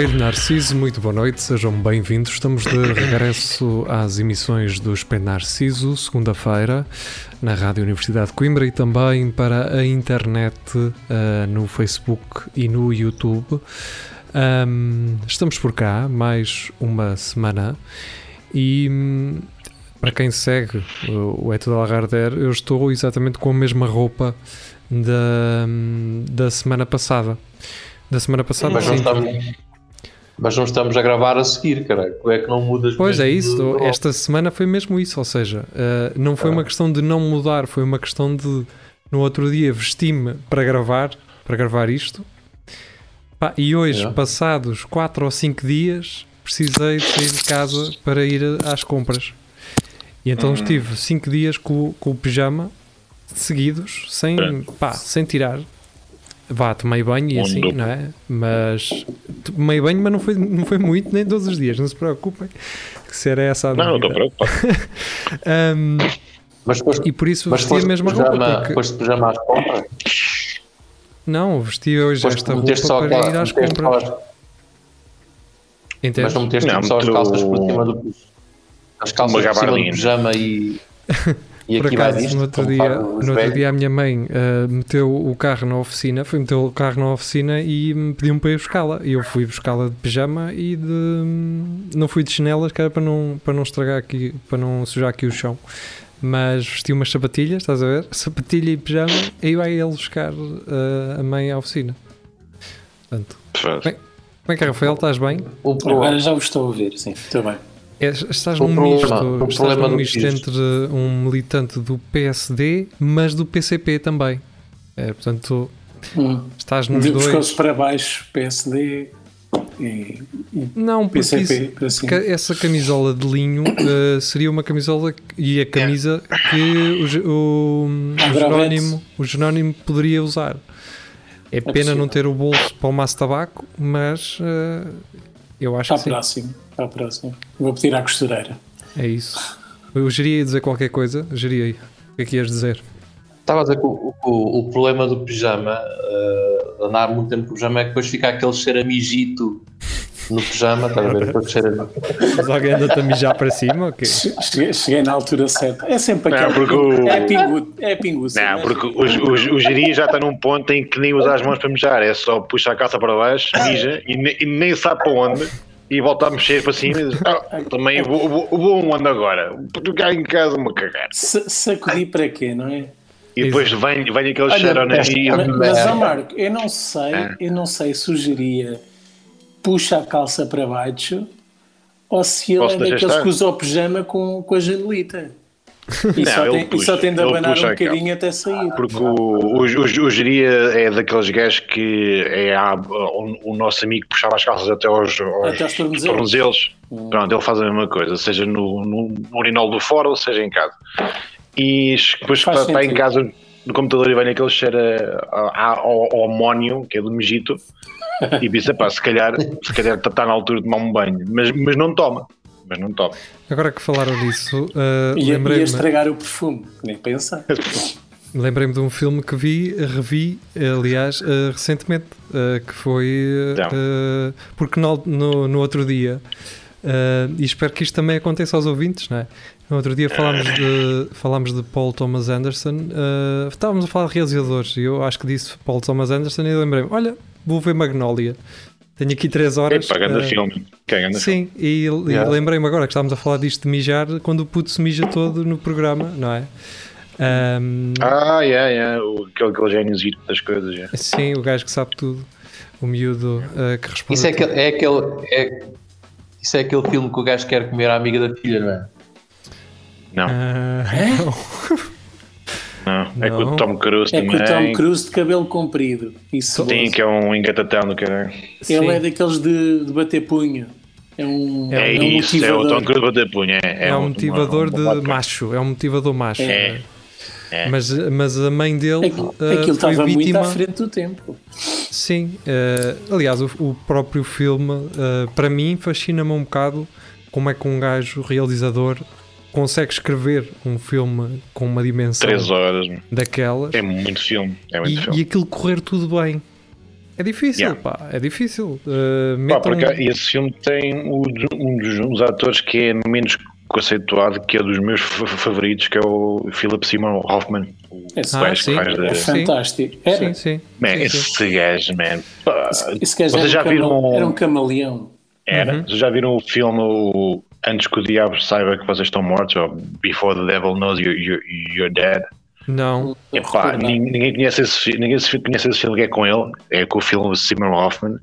Espelho Narciso, muito boa noite, sejam bem-vindos. Estamos de regresso às emissões do Espelho Narciso, segunda-feira, na Rádio Universidade de Coimbra e também para a internet uh, no Facebook e no YouTube. Um, estamos por cá mais uma semana e hum, para quem segue o É Tudo Algarder, eu estou exatamente com a mesma roupa da, hum, da semana passada. Da semana passada, Mas não, sim. Mas não estamos a gravar a seguir, caralho. Como é que não mudas Pois é isso, esta semana foi mesmo isso, ou seja, uh, não foi Ah. uma questão de não mudar, foi uma questão de no outro dia vesti-me para gravar, para gravar isto, Pá, e hoje, É. passados 4 ou 5 dias, precisei de sair de casa para ir às compras. E então Hum. estive 5 dias com, com o pijama seguidos, sem, pá, sem tirar. Vá, tomei banho e Um assim, duplo. não é? Mas tomei banho, mas não foi, não foi muito, nem todos os dias, não se preocupem. Que se era essa a Não, não estou dúvida. preocupado. Ahm, Mas foste, e por isso mas vesti a mesma pijama, roupa. Porque, foste pijama às compras? não, vesti hoje Foste esta roupa só para aquela- ir às só compras. Mas não meteste Não, só as calças por cima do as calças por cima do pijama e, e Por aqui vai acaso, disto, no outro, dia, no outro dia a minha mãe ah, meteu o carro na oficina, foi meter o carro na oficina e me pediu-me para ir buscá-la. E eu fui buscá-la de pijama e de. Não fui de chinelas, que era para não, para não estragar aqui, para não sujar aqui o chão. Mas vesti umas sapatilhas, estás a ver? Sapatilha e pijama, e vai ele buscar ah, a mãe à oficina. Portanto, Bem, como é que é, Rafael? Estás bem? Agora já o estou a ouvir, sim, estou bem. É, estás O num problema- misto, o estás problema num misto entre um militante do PSD, mas do PCP também. É, portanto, Hum. estás nos De dois. para baixo, PSD e, e Não, porque PCP isso- cima. ca- essa camisola de linho eh, seria uma camisola e a camisa que o, o, o Agravete. Jerónimo, o Jerónimo poderia usar. É pena possível. não ter o bolso para o maço de tabaco, mas eh, eu acho Está que sim. Próximo, está próximo. Vou pedir à costureira. É isso. Eu geria dizer qualquer coisa, geria aí. O que é que ias dizer? Estava a dizer que o, o, o problema do pijama, eh, andar muito tempo com o pijama, é que depois fica aquele cheiro a mijito no pijama, estás a ver? Depois cheira Mas alguém anda-te a mijar para cima? ou quê? Cheguei, cheguei na altura certa. É sempre Não, aquele. porque o- É pingu, é pingu. Não, porque o, o, o Giri já está num ponto em que nem usa as mãos para mijar, é só puxa a calça para baixo, mija e, ne- e nem sabe para onde e volta a mexer para cima e diz: "Ah, também vou, vou, vou onde agora? Tu cá em casa me cagar. Sa- Sacudir para quê, não é? E depois vem, vem aquele cheiro esta- Mas, ó Marco, eu não sei, É. eu não sei se sugeria puxa a calça para baixo ou se ele é daqueles que usa o pijama com, com a janelita. E, Não, só ele tem, e puxa, só tem de ele abanar um a bocadinho até sair. Porque o, o, o, o Geria é daqueles gajos que é a- o, o nosso amigo puxava as calças até aos, aos Até aos tornozelos. tornozelos. Pronto, ele faz a mesma coisa, seja no, no, no urinol do fora ou seja em casa. E depois Faz está, está em casa no computador e vem aquele cheiro a- a- ao, amónio, que é do Megito, e pensa, pá, se calhar, se calhar está, está na altura de tomar um banho, mas, mas não toma. Mas não toma. Agora que falaram disso, uh, Ia, ia lembrei-me estragar o perfume, nem pensar. lembrei-me de um filme que vi, revi, aliás, uh, recentemente, uh, que foi. Uh, porque no, no, no outro dia, uh, e espero que isto também aconteça aos ouvintes, não é? No outro dia falámos de, falámos de Paul Thomas Anderson, uh, estávamos a falar de realizadores, e eu acho que disse Paul Thomas Anderson, e lembrei-me: olha, vou ver Magnolia. Tenho aqui 3 horas. Epa, grande uh, filme. É grande filme. Sim, e, e Yeah. lembrei-me agora que estávamos a falar disto de mijar quando o puto se mija todo no programa, não é? Ahm, Ah, yeah, yeah. O, aquele, aquele gêniozinho das coisas. Yeah. Sim, o gajo que sabe tudo, o miúdo ah, que responde. Isso é aquele, é aquele, é, isso é aquele filme que o gajo quer comer a amiga da filha, não é? Não. Ah, não. Não, é com Não. o Tom Cruise É com o Tom também. Cruise de cabelo comprido. Isso Sim, que é um engatatão do caralho. Sim. Ele é daqueles de, de bater punho. É um, É, um isso, é o motivador. Tom Cruise bater punho. É, É, um motivador uma- de macho, é um motivador macho. É. É. Mas, mas a mãe dele Aquilo, aquilo foi estava muito vítima. à frente do tempo. Sim, eh, aliás, o, o próprio filme, eh, para mim, fascina-me um bocado como é que um gajo realizador consegue escrever um filme com uma dimensão Três horas. meu. daquelas É muito filme. É muito e, filme. e aquilo correr tudo bem. É difícil, Yeah. pá, é difícil. Eh, Pá, metam- por acaso, esse filme tem um dos, um dos atores que é menos conceituado, que é dos meus fa- favoritos, que é o Philip Seymour Hoffman. Esse Ah, gajo que sim. faz É de... Fantástico. Era, Sim, sim. Man, sim, sim. esse gajo, man. Pá, Esse gajo Vocês era, já um viram- era um camaleão. Era. Uhum. Vocês já viram o filme o Antes que o Diabo saiba que vocês estão mortos? Ou Before the Devil Knows You- You- You're Dead? Não, Epá, ninguém, ninguém conhece esse, ninguém conhece esse filme que é com ele, é com o filme do Seymour Hoffman.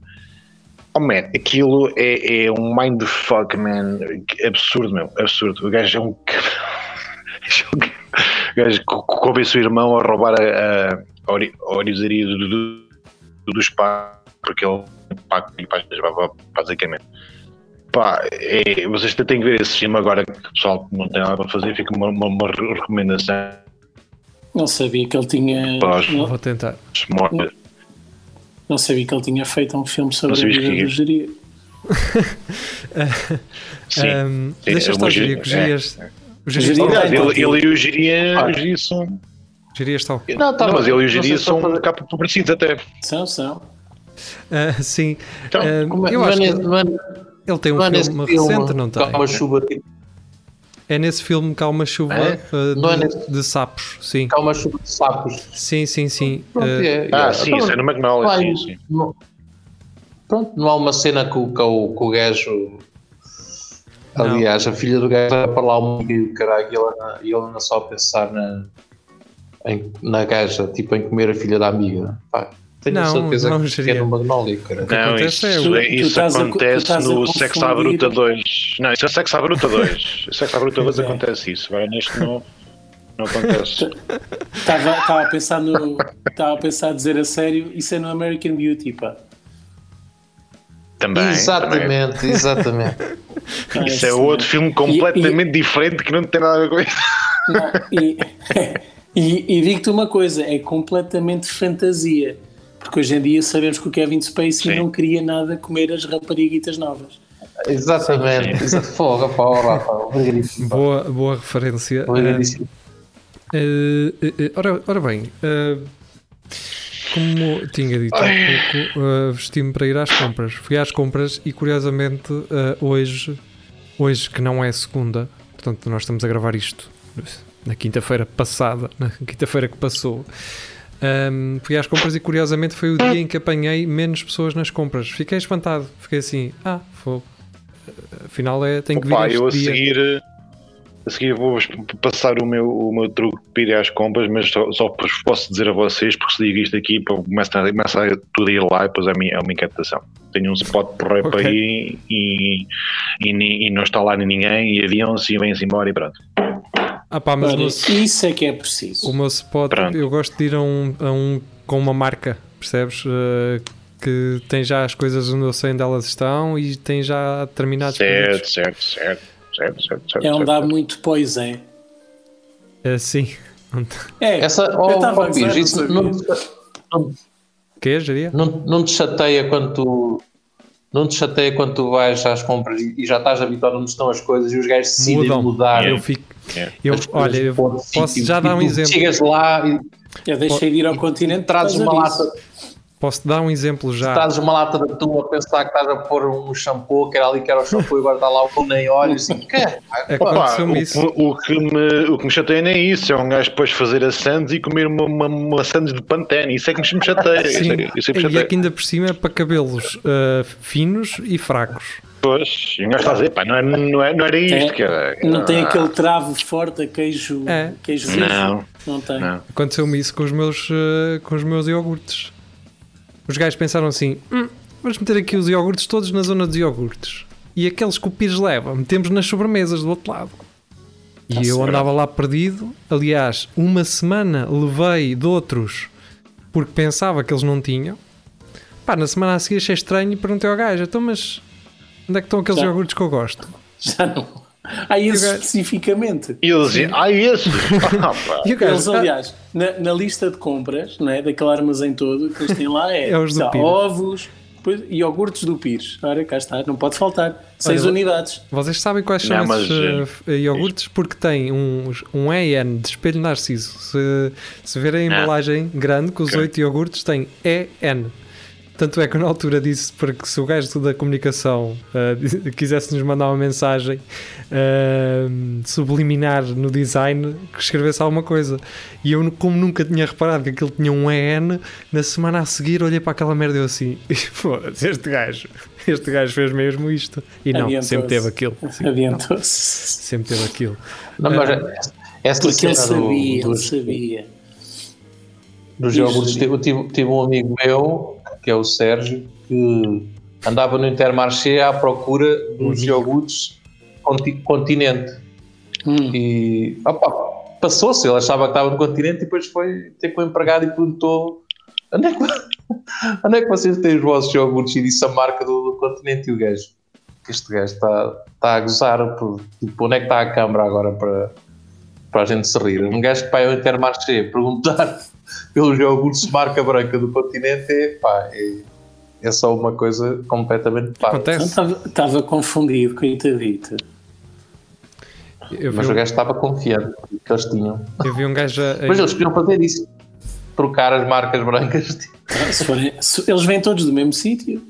Oh man, aquilo é, é um mindfuck, man. Absurdo, meu, absurdo. O gajo é um. O gajo co- co- convence o irmão a roubar a, a, a ori- a orizaria do, do, dos pais, porque ele faz basicamente. Pá, é, vocês têm que ver esse filme agora que o pessoal não tem nada para fazer, fica uma, uma, uma recomendação Não sabia que ele tinha. Pois. Não, vou tentar. morta. não sabia que ele tinha feito um filme sobre Não a vida que- do geria. Sim. Sim, deixa o estar, é. o Girias Giri- está Aliás, Então, ele, ele e o Giria, Ah. o Giria são. O quê? Não, tá Não, mas ele e o Não se são estou a um fazer- capa parecidos até. São, são. Ah, sim, Então, Ah, Como é- eu não é acho que não é- ele tem um não é nesse filme filme recente, não que há tem? uma chuva tipo, É nesse filme que há uma chuva É? ah, Não é de, nesse- de sapos, sim. uma chuva de sapos. Sim, sim, sim. Pronto, Ah, é, Ah, é. sim, Então, isso é no não Magnolia, há- sim, sim. não- Pronto, não há uma cena que o, que o, que o gajo. Não. Aliás, a filha do gajo vai para lá um e o caralho, e ele, anda- e ele anda só a pensar na, em- na gaja, tipo em comer a filha da amiga. Pá, tenho Não, certeza não, que é seria. no Magnolia, cara. que Não, acontece isso, é- isso, Tu- acontece a- no Sexo à Bruta 2. Não, isso é Sexo à Bruta 2. Sexo à Bruta 2 acontece isso. Agora neste não, não acontece. Estava a pensar no. Estava a pensar a dizer a sério, isso é no American Beauty, pá. Também. também. exatamente, exatamente. Ah, Isso é outro filme completamente diferente que não tem nada a ver com isso. Não, e, e, e digo-te uma coisa, é completamente fantasia. Porque hoje em dia sabemos que o Kevin Spacey Sim. não queria nada comer as rapariguitas novas. Exatamente. Exa- Fogo, pá, ó, Rafa, obrigadíssimo. boa, boa referência. Obrigadíssimo. Ah, ah, ah, ora, ora bem, ah, como tinha dito há pouco, ah, vesti-me para ir às compras. Fui às compras e curiosamente ah, hoje, hoje que não é segunda, portanto nós estamos a gravar isto na quinta-feira passada, na quinta-feira que passou. Ahm, fui às compras e curiosamente foi o dia em que apanhei menos pessoas nas compras. Fiquei espantado, fiquei assim, ah, fogo. Afinal é, tenho que vir Opa, eu a dia. seguir, a seguir vou passar o meu, o meu truque para ir às compras, mas só, só posso dizer a vocês, porque se digo isto aqui, começa começa a tudo a ir lá e depois é uma, é uma inquietação. Tenho um spot por rap Ok. aí e, e, ni- e não está lá ninguém e aviam-se e vêm-se embora e pronto. Ah pá, mas Olha, meu, isso é que é preciso. o meu spot, Pronto. eu gosto de ir a um, a um com uma marca, percebes? Uh, que tem já as coisas onde eu sei onde elas estão e tem já determinados Certo, produtos. certo, certo, certo, certo, certo. É onde certo. há muito poisé. Uh, sim. É, Essa, eu oh, estava a oh, Pires, isso não não, é, não, não te chateia quando tu. Não te chateia quando tu vais às compras e, já estás habituado onde estão as coisas e os gajos decidem Mudam. mudar. Eu fico. É. Eu, olha, eu posso sítio. já dar um tu exemplo. Chegas lá e Eu deixei de ir ao continente. trazes uma lata, Posso dar um exemplo já. trazes uma lata de atum a pensar que estás a pôr um shampoo, que era ali que era o shampoo e agora está lá o nem olhos assim, que é? É Opa, Aconteceu-me o, isso. o, o que me, o que me chateia nem é isso, é um gajo depois fazer a sandes e comer uma, uma, uma sandes de pantene, isso é que me chateia, isso Sim, é, isso é que me e chateia. aqui ainda por cima é para cabelos uh, finos e fracos. Pois, e um gajo está a dizer, pá, não, é, não, é, não era isto, que era. Não tem Ah, aquele travo forte a queijo, É. queijo. Não, Não tem. não. Aconteceu-me isso com os meus, uh, com os meus iogurtes. Os gajos pensaram assim: "Hum, vamos meter aqui os iogurtes todos na zona dos iogurtes. E aqueles que o Pires leva, metemos nas sobremesas do outro lado. E eu andava lá perdido. Aliás, uma semana levei de outros porque pensava que eles não tinham. Pá, na semana a seguir achei estranho e perguntei ao gajo: então, mas onde é que estão aqueles Já. iogurtes que eu gosto? Já não. Ah, esse gajo- especificamente. E eu dizia, ah, esse? Ah. E Eles, "Ah, aliás, na, na lista de compras, não é, daquele armazém todo, que eles têm lá é, É os ovos, depois, iogurtes do Pires. Ora, cá está, não pode faltar. Seis Olha, unidades. Vocês sabem quais são Não, esses mas, uh, iogurtes? Porque tem uns- um EN de espelho narciso. Se, se verem a embalagem grande com os oito iogurtes, tem EN. Tanto é que eu na altura disse para que se o gajo da comunicação uh, diz- quisesse nos mandar uma mensagem uh, subliminar no design, que escrevesse alguma coisa. E eu, como nunca tinha reparado que aquilo tinha um EN, na semana a seguir olhei para aquela merda e eu assim: este gajo, este gajo fez mesmo isto. E não, sempre teve aquilo. Adiantou-se. sempre teve aquilo. Não, mas essa Porque ele cena do- sabia, ele sabia. diz. eu tive, tive um amigo meu, que é o Sérgio, que andava no Intermarché à procura dos amigo. iogurtes conti- continente. Hum. E opa, passou-se, ele achava que estava no continente e depois foi ter com o empregado e perguntou onde é que, onde é que vocês têm os vossos iogurtes e disse a marca do, do continente e o gajo. que Este gajo está, está a gozar, por- tipo, onde é que está a câmara agora para, para a gente se rir? Um gajo que vai ao Intermarché perguntar pelos iogurtes de marca branca do continente é, pá, é, é só uma coisa completamente pá. Então, Acontece. Estava, estava confundido, coitadito. Eu Mas um, o gajo estava confiante que eles tinham. eu vi um gajo a, Mas eles queriam fazer isso. Trocar as marcas brancas. Se forem- se- eles vêm todos do mesmo sítio.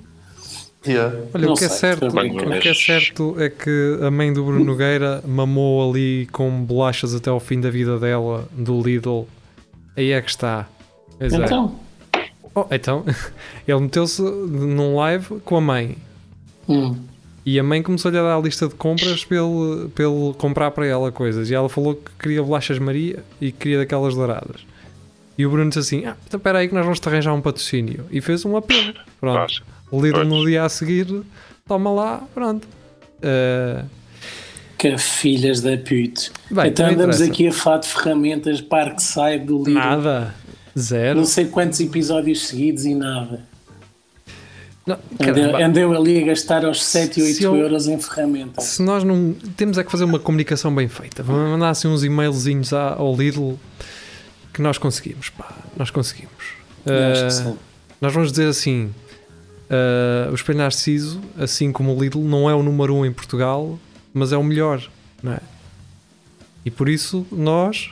Yeah. Olha, o que, é certo, o que é certo é que a mãe do Bruno Nogueira mamou ali com bolachas até ao fim da vida dela do Lidl. Aí é que está. É. Então, Oh, então, ele meteu-se num live com a mãe. hum, E a mãe começou-lhe a dar a lista de compras para ele, para ele comprar para ela coisas. E ela falou que queria bolachas Maria e que queria daquelas douradas. E o Bruno disse assim: Ah, então espera aí que nós vamos te arranjar um patrocínio. E fez um apelo. Pronto. Nossa. O Lidl Pois. no dia a seguir, toma lá, pronto. Eh, que filhas da pute. Bem, então andamos interessa. aqui a falar de ferramentas Parkside do Lidl. nada. Zero. Não sei quantos episódios seguidos e nada. Não, Andeu, andeu ali a gastar aos 7 e 8 Se eu- euros em ferramentas. Se nós não. Temos é que fazer uma comunicação bem feita. Vamos mandar assim uns e-mailzinhos ao Lidl que nós conseguimos. Pá, nós conseguimos. Sim. nós vamos dizer assim: eh, o Espelho Narciso, assim como o Lidl, não é o número um em Portugal, mas é o melhor, não é? E por isso nós,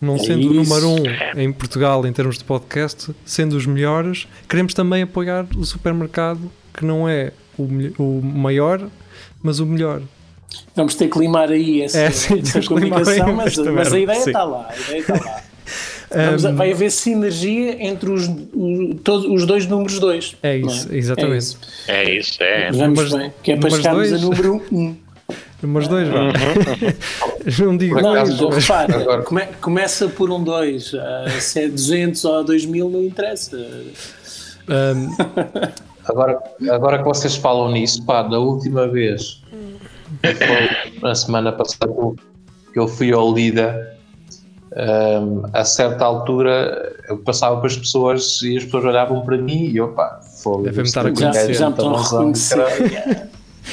não É sendo o isso. número um em Portugal em termos de podcast, sendo os melhores, queremos também apoiar o supermercado que não é o, o maior, mas o melhor. Vamos ter que limar aí essa, É, sim, essa comunicação, aí mas, mas merda, a ideia sim. está lá. A ideia está lá. Vamos a- vai haver sinergia entre os, o- todos, os dois números 2. É isso, exatamente. É isso, é. Vamos Números- bem, que é para chegarmos dois. a número 1. Um. Números dois, vá. não digo Por Não, então, repara, agora- come- começa por um 2. se é 200 ou 2000 não interessa. Um, Agora, agora que vocês falam nisso, pá, da última vez, foi na semana passada que eu fui ao Lida, hum, a certa altura eu passava com as pessoas e as pessoas olhavam para mim e eu, pá, fogo. Devem-me isto estar a é Já, conhecer, já me estão a reconhecer.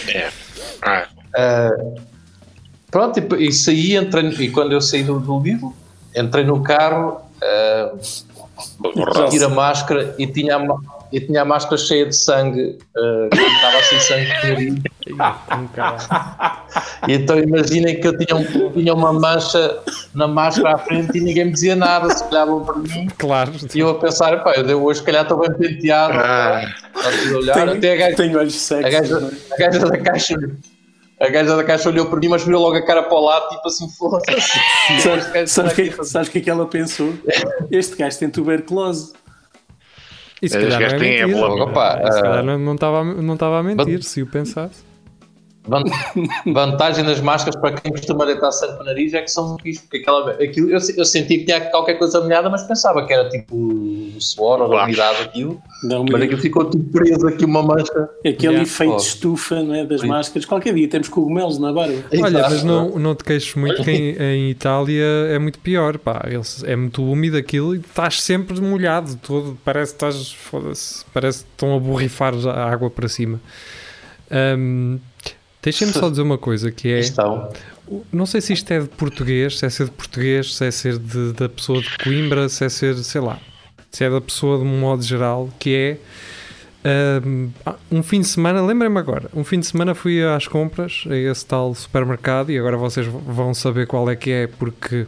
é. Ah, Pronto, e, e saí, entrei, e quando eu saí do, do Lidl, entrei no carro, tiro a máscara e tinha a, e tinha a máscara cheia de sangue, que estava assim sangue no nariz. caralho. E então imaginem que eu tinha, um- tinha uma mancha na máscara à frente e ninguém me dizia nada, se olhavam para mim. claro. E eu a pensar, pá, eu hoje, se calhar estou bem penteado. Ah. A olhar. Até a gaja, Tenho olhos a, secos. gaja, a gaja da caixa. A gaja da caixa olhou para mim, mas virou logo a cara para o lado, tipo assim, foda-se. Sabes, o que, é que- é ela pensou? Este gajo tem tuberculose. E se calhar não é mentira. se ah, calhar não, não estava não estava a mentir, se o pensasse. Van- Vantagem das máscaras para quem costuma deitar sangue no nariz é que são fixe, porque aquela, aquilo, eu, eu senti que tinha qualquer coisa molhada, mas pensava que era tipo suor ou umidade aquilo, um mas aquilo ficou tudo preso aqui uma mancha. Aquele Yeah. efeito Oh. de estufa não é, das Sim. máscaras. Qualquer dia temos cogumelos na barba. Olha, mas não, não te queixes muito que em, em Itália é muito pior, pá. É muito úmido aquilo e estás sempre molhado todo. Parece que estás, foda-se, parece que estão a borrifar a água para cima. Ahm, Deixem-me só dizer uma coisa que é. Estão. Não sei se isto é de português, se é ser de português, se é ser de- da pessoa de Coimbra, se é ser, sei lá, se é da pessoa de um modo geral, que é ahm, ah, um fim de semana, lembrem-me agora, um fim de semana fui às compras a esse tal supermercado e agora vocês vão saber qual é que é, porque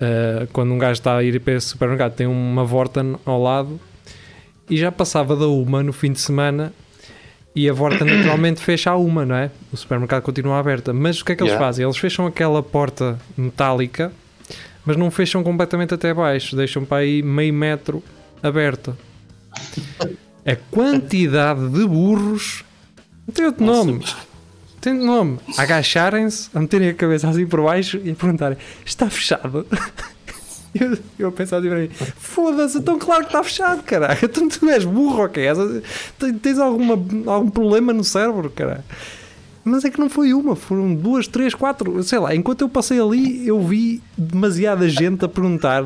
ah, quando um gajo está a ir para esse supermercado tem uma Vorten ao lado e já passava da uma no fim de semana e a Vorta naturalmente fecha a uma, não é? O supermercado continua aberta. Mas o que é que eles Yeah. fazem? Eles fecham aquela porta metálica, mas não fecham completamente até baixo, deixam para aí meio metro aberta. A quantidade de burros não tem outro nome. Tem nome. Agacharem-se, a meterem a cabeça assim por baixo e a perguntarem: está fechado? Eu, eu a pensar assim para mim: foda-se, então claro que está fechado, caralho. Então tu és burro, ok? Tens- alguma, algum problema no cérebro, caralho? Mas é que não foi uma, foram duas, três, quatro, sei lá. Enquanto eu passei ali, eu vi demasiada gente a perguntar: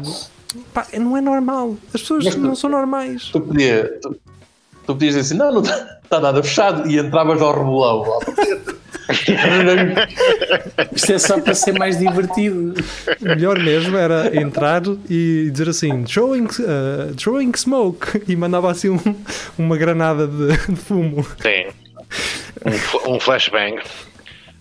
pá, não é normal, as pessoas Mas tu- não são normais. Tu, podia, tu, tu podias dizer assim: não, não está está nada fechado, e entravas ao rebolão lá para dentro. Isto é só para ser mais divertido. O melhor mesmo era entrar e dizer assim: throwing, uh, throwing smoke, e mandava assim um- uma granada de, de fumo. Sim. Um, um flashbang.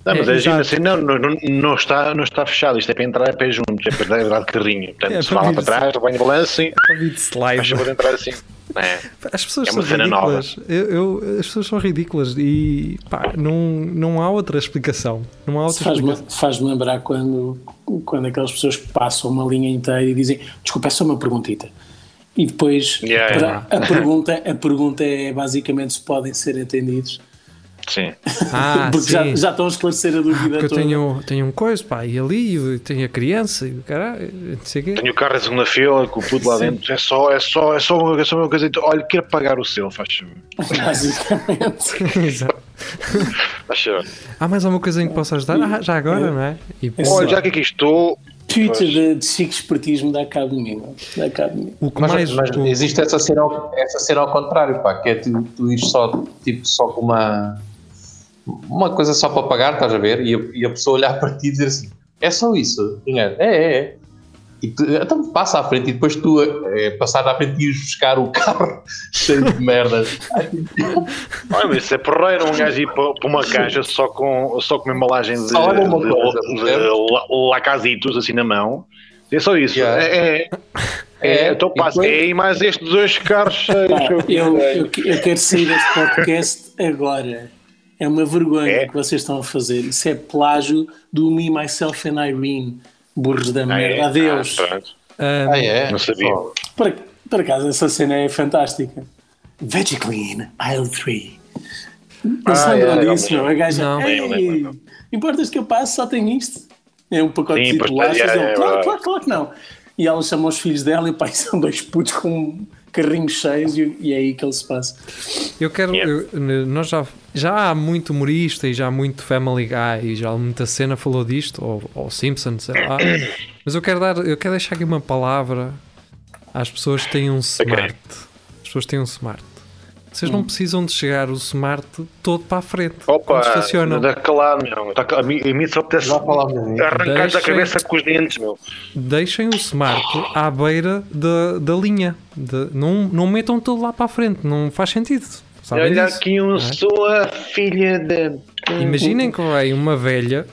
Não, mas É, é, assim, não, não, não, está, não está fechado, isto é para entrar a pé juntos, é para dar de carrinho. Portanto, É se para vai lá vir para trás, apanha o balanço e Ouvi de slide. por entrar assim. É. As pessoas É são ridículas. Eu, eu- as pessoas são ridículas e pá, não, não há outra explicação. Não há outra Faz-me explicação. faz lembrar quando, quando aquelas pessoas passam uma linha inteira e dizem desculpa, é só uma perguntita. E depois Yeah, para- a, pergunta, a pergunta é basicamente se podem ser atendidos. Sim. Ah, porque já, sim. já estão a esclarecer a dúvida Porque eu toda. tenho, tenho um coisa, pá, e ali eu tenho a criança e o caralho, não sei o quê. Tenho o carro em segunda fila, com o puto lá Sim. dentro. É só, é só, é só, uma, é só uma coisa. Olha, quero pagar o seu, faz favor. Basicamente. Exato. Há mais alguma coisa em que possa ajudar? Ah, já agora, não é? E, pô, Olha, já que aqui estou. Twitter Pois. de, de chique espertismo dá cabo de mim. não? Dá cabo de mim. o que Mas, mais. mas o- existe essa cena, ao, essa cena ao contrário, pá, que é tu, tu ires só, tipo, só com uma, uma coisa só para pagar, estás a ver? E a, e a pessoa olhar para ti e dizer assim: é só isso? Dinheiro? É, é, é. E tu, então passa à frente e depois tu é, passar à frente e ires buscar o carro cheio de merdas. Olha, mas isso é porreiro, um gajo ir para, para uma caixa só com, só com uma embalagem de, Só olha uma de, coisa, de, lacasitos assim na mão. É só isso. Yeah. É, é, é, É, então passa. depois- É, e mais estes dois carros cheios. Eu, eu, eu quero sair deste podcast agora. É uma vergonha É? o que vocês estão a fazer. Isso é plágio do Me, Myself and Irene. Burros da Ah, merda. é? Adeus. Ah. Ah, é? Não sabia. Por, por acaso, essa cena é fantástica. Vegiclean, Aisle 3. Não Ah, se lembram é, disso, é, não? A gaja, Não. ei, importas que eu passe, só tem isto? É um pacote Sim, de bolachas. é, é claro, claro, claro que não. E ela chama os filhos dela e pai são dois putos com carrinhos cheios e, e é aí que ele se passa. Eu quero. Yeah. eu- nós já, já há muito humorista e já há muito Family Guy e já muita cena falou disto, ou, ou Simpsons, sei lá. Mas eu quero dar, eu quero deixar aqui uma palavra às pessoas que têm um smart. As pessoas que têm um smart. Vocês não precisam de chegar o smart todo para a frente. Opa, estacionam. da calado, meu. Tá, a, mim, a mim só apetece Já falámos nisso. arrancar da cabeça com os dentes, meu. Deixem o smart à beira da, da linha. De- não, não metam todo lá para a frente. Não faz sentido. Sabem Olha disso? aqui um é? sua filha de. Imaginem que vai uma velha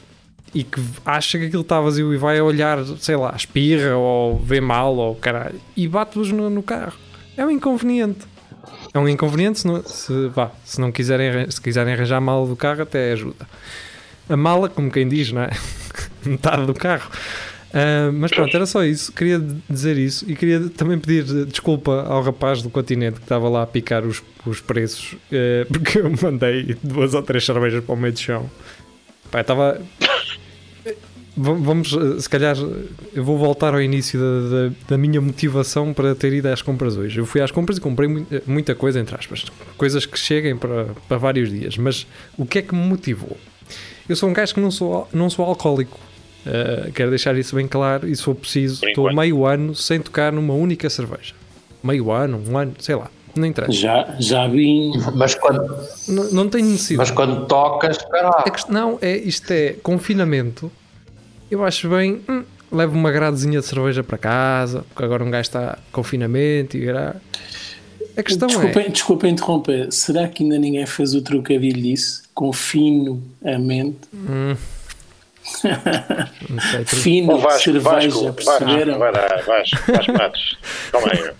e que acha que aquilo está vazio e vai olhar, sei lá, espirra ou vê mal ou caralho e bate-vos no, no carro. É um inconveniente. É um inconveniente se não, se, se não quiserem, se quiserem arranjar a mala do carro, até ajuda. A mala, como quem diz, não é? Metade do carro. Ah, mas pronto, era só isso. Queria dizer isso e queria também pedir desculpa ao rapaz do continente que estava lá a picar os, os preços eh, porque eu mandei duas ou três cervejas para o meio do chão. Pá, estava. Va- Vamos, eh, se calhar, eu vou voltar ao início da, da- da minha motivação para ter ido às compras hoje. Eu fui às compras e comprei mu- muita coisa, entre aspas, coisas que cheguem para, para vários dias. Mas o que é que me motivou? Eu sou um gajo que não sou, não sou alcoólico. Uh, quero deixar isso bem claro. E se for preciso, estou meio ano sem tocar numa única cerveja. Meio ano, um ano, sei lá, não interessa. Já, já vi. Mas quando, Não, não tenho necessidade. mas quando tocas, espera lá. Não, é, isto é confinamento. Eu acho bem. Hum, levo uma gradezinha de cerveja para casa, porque agora um gajo está confinamento e gra... A questão Desculpa, é. desculpa interromper. Será que ainda ninguém fez o trocadilho disso? Confino a mente. Não sei, Fino, Ô, Vasco, cerveja, Vasco, perceberam? Vasco, vai lá, Vasco, Vasco Matos. Calma aí. meu.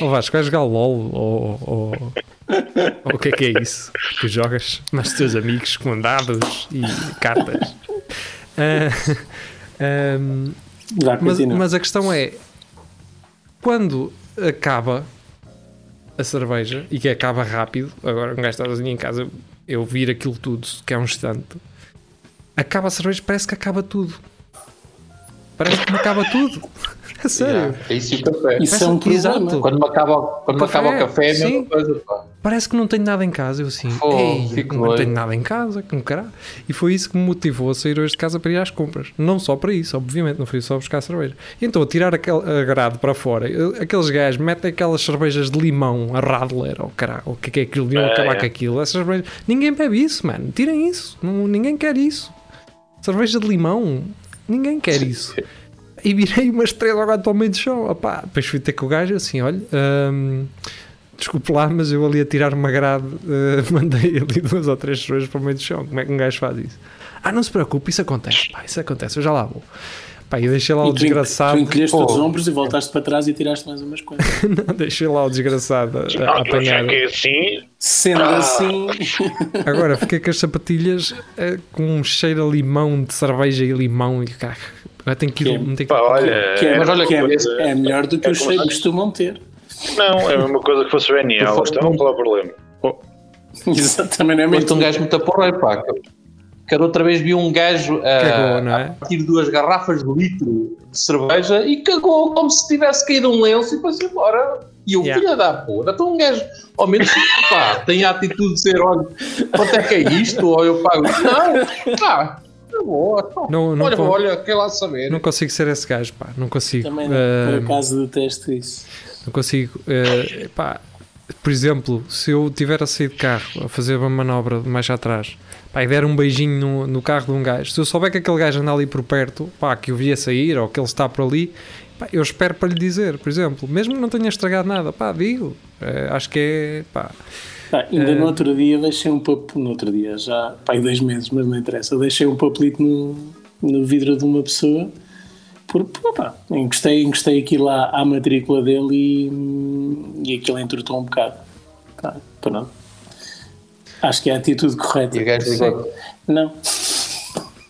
Ou Vasco, vais jogar LOL ou, ou, ou o que é que é isso que jogas mais os teus amigos com dados e cartas. Ahm, Já mas, mas a questão é quando acaba a cerveja e que acaba rápido, agora um gajo está sozinho em casa, eu vir aquilo tudo, que é um instante, acaba a cerveja, parece que acaba tudo. Parece que me acaba tudo. A sério. Yeah, é isso e o café. Isso é um problema. Exato. Quando me acaba, quando me Café, acaba o café, é a sim. mesma coisa. Pá. Parece que não tenho nada em casa. Eu assim, Fogo, ei, não tenho nada em casa, que caralho. E foi isso que me motivou a sair hoje de casa para ir às compras. Não só para isso, obviamente, não fui só buscar cerveja. Então, a tirar aquele agrado para fora, aqueles gajos metem aquelas cervejas de limão, a Radler, ou caralho, o que é é aquilo, deviam É, acabar é. com aquilo. Essas cervejas, ninguém bebe isso, mano. Tirem isso, não, ninguém quer isso. Cerveja de limão, ninguém quer isso. E virei umas três ao gato ao meio do chão. Opá, depois fui ter com o gajo assim: olha, hum, desculpe lá, mas eu ali a tirar uma grade, eh, mandei ali duas ou três cervejas para o meio do chão. Como é que um gajo faz isso? Ah, não se preocupe, isso acontece. Pá, isso acontece, eu já lá vou. Pá, e deixei lá o E tu, en- desgraçado. tu encolheste Pô, os ombros e voltaste para trás e tiraste mais umas coisas. não, deixei lá o desgraçado a, a apanhar. cheguei assim, Sendo assim, Agora fiquei com as sapatilhas eh, com um cheiro a limão, de cerveja e limão. E cá, agora tenho que ir. Que é- que pá, olha, que é, Mas olha que é, que- é melhor do que é os cheiros costumam ter. Não, é a mesma coisa que fosse o NL, então é o problema? Também não é Mas muito. um gajo muito porreiro, pá. Que a outra vez vi um gajo a, Cagou, não é? a partir de duas garrafas de litro de cerveja e cagou como se tivesse caído um lenço e foi-se embora. E eu, Yeah. filha da puta, então um gajo, ao menos, pá, tem a atitude de ser, olha, quanto é que é isto? Ou eu pago. Não, pá, tá bom, então, Não- não olha, olha, quer lá saber. Não consigo ser esse gajo, pá, não consigo. Também não, Eh, por acaso detesto isso. Não consigo. eh, pá, por exemplo, se eu tiver a sair de carro a fazer uma manobra mais atrás pá, e der um beijinho no, no carro de um gajo, se eu souber que aquele gajo anda ali por perto, pá, que eu vi a sair ou que ele está por ali, pá, eu espero para lhe dizer, por exemplo, mesmo que não tenha estragado nada, pá, digo. Eh, acho que é. Pá, Pá, ainda Eh, no outro dia deixei um papelito, no outro dia já, pá, aí dois meses, mas não interessa, deixei um papelito no, no vidro de uma pessoa, por, pá, encostei, encostei aquilo lá à matrícula dele e, e aquilo entortou um bocado. Pá, pronto. Acho que é a atitude correta. E o gajo ligou. Não,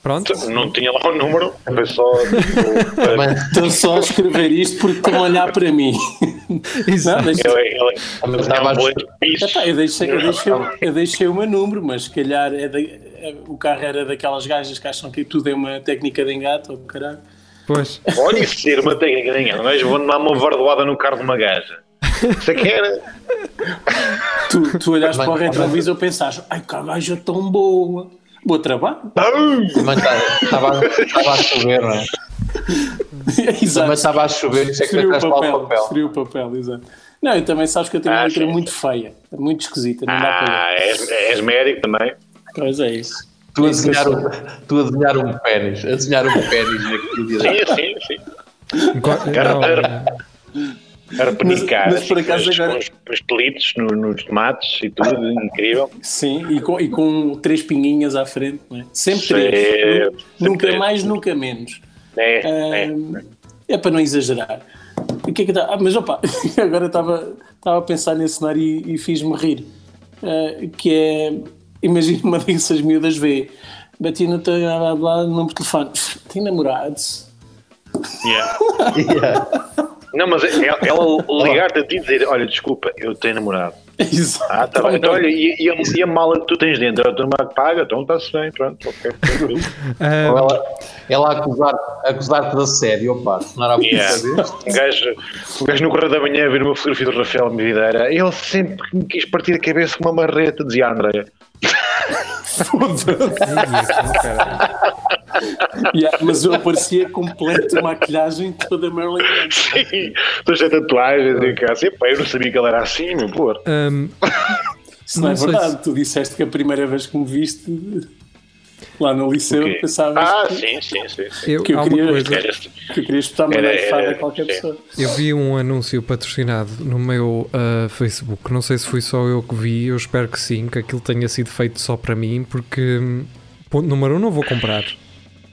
pronto. Não tinha lá o número, foi só. Mas, estou só a escrever isto porque estão a olhar para mim. Exato. Não, de piso. Epá, eu, deixei, eu, deixei, eu deixei o meu número, mas se calhar é da- é- o carro era daquelas gajas que acham que tudo é uma técnica de engate, ou caralho. Pois. Olha, isso ser uma engano, mas vou dar uma vardoada no carro de uma gaja. Isso é que era. Tu, tu olhas para o retrovisor e pensas, ai que gaja tão boa, bom trabalho. também estava estava a chover, não é? Também exato. estava a chover, isso é que o para o papel, papel. o papel, exato. Não, e também sabes que eu tenho uma Ah, letra sim. muito feia, muito esquisita, não dá para. Ah, és, és médico também. Pois é isso. Tu a desenhar um, tu a desenhar um pênis, a desenhar um pênis naquilo direito. Sim, sim, sim. Era- não, era- Era para Mas- mas por acaso agora- com os, os pelitos no- nos tomates e tudo, incrível. Sim, e com, e com três pinguinhas à frente, não é? Sempre Sim, três. sempre nunca três. mais, nunca menos. É, é. Ahm, é para não exagerar. O que é que tá- ah, mas opa, agora estava estava a pensar nesse cenário e, e fiz-me rir. Ah, que é, imagina uma dessas miúdas vê bati no teu blá, blá, número de telefone. Tem namorados? Yeah. Yeah. Não, mas ela, ela ligar-te a ti e dizer: Olha, desculpa, eu tenho namorado. Exato. Ah, tá bem. Então, olha, e, e a, e a mala que tu tens dentro? A tua mala que paga? Então está-se bem, pronto, ok. tranquilo. Ah, ela, ela acusar, acusar-te de assédio, opa, não era a Yeah. Um gajo, um gajo no correio da manhã a ver uma fotografia do Rafael Medideira, ele sempre me quis partir a cabeça com uma marreta, dizia a Andréia. Yeah, mas eu parecia completa maquilhagem toda Marilyn Manson. Sim, estou cheio de tatuagens e cá. Assim, eu não sabia que ele era assim, meu pô. ahm, Isso não, Não é verdade. se- Tu disseste que a primeira vez que me viste lá no liceu Ok. pensavas Ah, que, sim, sim, sim. sim. eu, que eu queria- coisa. Que eu queria espetar uma garfada a qualquer sim. pessoa. Eu vi um anúncio patrocinado no meu ah, Facebook. Não sei se fui só eu que vi, eu espero que sim, que aquilo tenha sido feito só para mim, porque, hum, ponto número um, não vou comprar.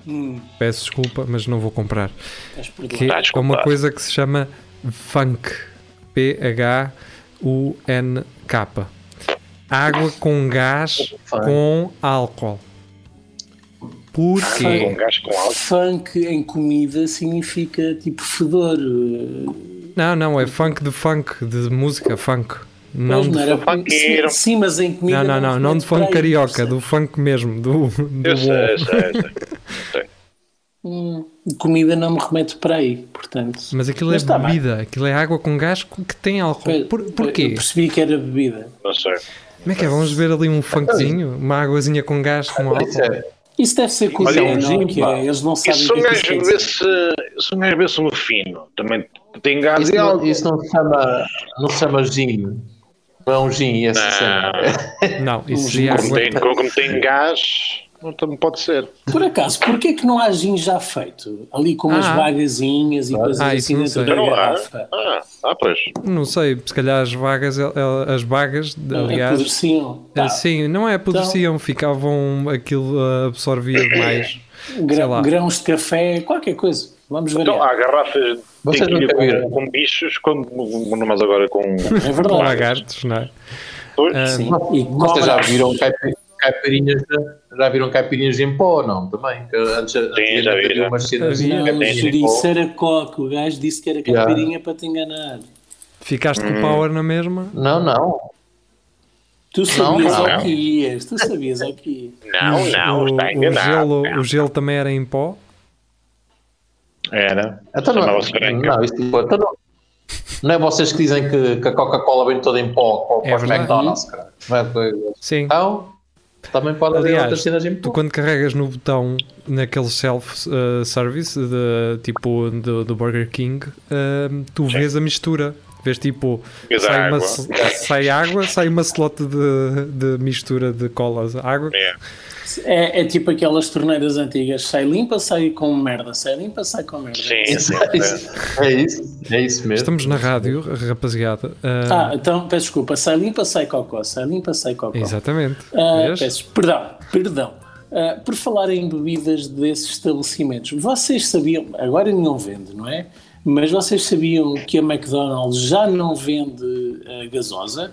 Hum, Peço desculpa, mas não vou comprar. Que Ah, é uma coisa que se chama Funk. P-H-U-N-K. Água com gás Funk. com álcool. Porquê? com. Funk em comida significa tipo fedor. eh, Não, não, é funk de funk, de música funk. Não de não era funkeiro. sim, sim, mas em comida. Não, não, não, não de remete funk carioca, do funk mesmo, do, do Eu sei, sei, eu sei. Comida não me remete para aí, portanto. Mas aquilo Mas é tá bem. bebida, aquilo é água com gás que tem álcool. Por, Eu porquê? percebi que era bebida. Não sei. Como é que é? Vamos ver ali um funkzinho, uma águazinha com gás com álcool. Isso é, Isso deve ser Olha, cozinha, um não? gin, Que é, eles não sabem se o um que é que isso se, um gajo se um fino, também tem gás isso, e não, algo. isso não se chama, não se chama gin. Não é um gin, essa cena. Não, isso Um seria Como tem, como tem gás, não também pode ser. Por acaso, porquê que não há gin já feito? Ali com umas Ah. vagazinhas e coisas Ah, assim não dentro sei. da garrafa. Ah, ah, pois. Não sei, se calhar as vagas, el- el- as vagas, aliás, Apodreciam. Tá. sim, não é apodreciam, Então- ficavam, aquilo ah, absorvia sei lá. grãos de café, qualquer coisa. Vamos ver. Então há garrafas de Vocês tequila nunca viram? com, com bichos, com, mais agora com. é Com verdade. lagartos, não é? Pois, Ah, Sim. E Vocês já viram caipi- caipirinhas, de- já viram caipirinhas em pó, não? Também. Que antes, já vi, havia já. umas cenas Não, pó. isso era coque. O gajo disse que era Yeah. caipirinha para te enganar. Ficaste Hum. com power na mesma. Não, não. Tu sabias não. ao que ias. Tu sabias ao que ias. não, não, o, está o enganado. gelo, não. o gelo também era em pó. Era. Então não, branca. não, isso, então não, não é vocês que dizem que, que a Coca-Cola vem toda em pó para, É para os verdade. McDonald's, cara. Não é. Sim. Então, também pode haver outras cenas em Tu quando carregas no botão naquele self-service de, tipo do, do BurgerKing, ah, tu vês a mistura. Vês tipo, Vês sai, uma, água. sai água, sai uma slot de, de mistura de colas. Água, É. É, é tipo aquelas torneiras antigas. Sai limpa, sai com merda. Sai limpa, sai com merda. Sim, sim. É isso, é isso, é isso mesmo. Estamos na rádio, rapaziada. Ah, Ah, então peço desculpa. Sai limpa, sai cocó. Sai limpa, sai cocó. exatamente. Vês? peço, perdão, perdão. Ah, por falar em bebidas desses estabelecimentos, vocês sabiam, agora não vende, não é? Mas vocês sabiam que a McDonald's já não vende gasosa?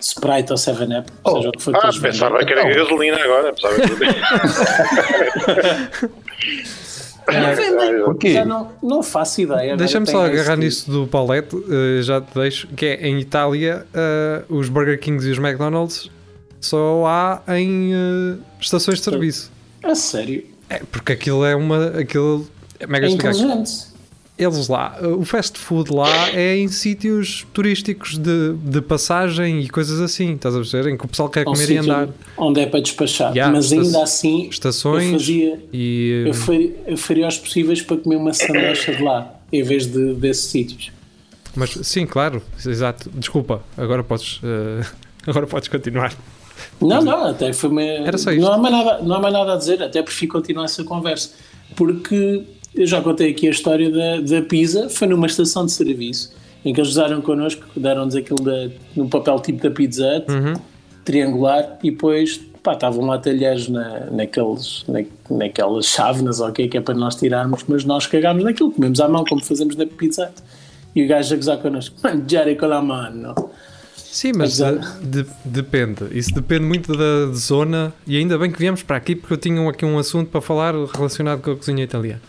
Sprite ou 7-Up, Oh. seja o que for que Ah, pensava que era gasolina agora. Pensava que... Porquê? Já não, não faço ideia. Deixa-me só agarrar tipo. nisso do Paulette, eh, já te deixo, que é em Itália, eh, os Burger Kings e os McDonald's só há em eh, estações de serviço. A sério? É, porque aquilo é uma. Aquilo, é mega É inteligente. Eles lá, o fast food lá é em sítios turísticos de, de passagem e coisas assim, estás a perceber? Em que o pessoal quer É um comer e andar. Onde é para despachar. Yeah, Mas ainda assim, Estações eu fazia, e. Eu faria, eu faria os possíveis para comer uma sanduíche de lá, em vez de desses sítios. Mas sim, claro, exato. Desculpa, agora podes, eh, agora podes continuar. Não, não, até foi uma... Era só isto. não, há mais nada, não há mais nada a dizer, até prefiro continuar essa conversa. Porque eu já contei aqui a história da, da pizza, foi numa estação de serviço, em que eles usaram connosco, deram-nos aquilo da, num papel tipo da Pizza Hut, Uhum. triangular, e depois pá, estavam lá talheres na, naqueles, na, naquelas chávenas, ok, que é para nós tirarmos, mas nós cagámos naquilo, comemos à mão, como fazemos na Pizza Hut. E o gajo a gozar connosco, mangiare con la mano. Sim, mas eh, de- depende. Isso depende muito da zona. E ainda bem que viemos para aqui porque eu tinha aqui um assunto para falar relacionado com a cozinha italiana.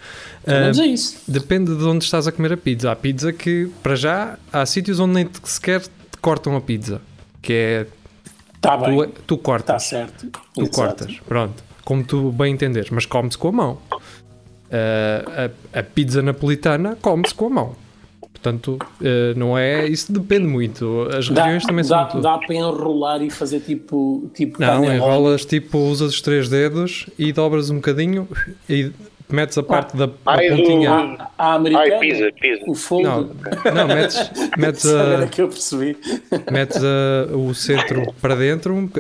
Mas Ah, é isso. depende de onde estás a comer a pizza. Há pizza que, para já, há sítios onde nem sequer te cortam a pizza. Que é. Tá bem. Tu, tu cortas. Está certo. Tu cortas. Pronto. Como tu bem entenderes. Mas come-se com a mão. Ah, a, a pizza napolitana come-se com a mão. Portanto, ah, não é. Isso depende muito. As Dá, regiões também são dá, muito. dá para enrolar e fazer tipo, tipo Não, enrolas tipo, usas os três dedos e dobras um bocadinho e metes a parte da, da Ai, do- pontinha. À, à americana, Ai, pizza, pizza. o fogo. Não, não, metes, metes, a, que eu percebi. metes a- o centro para dentro,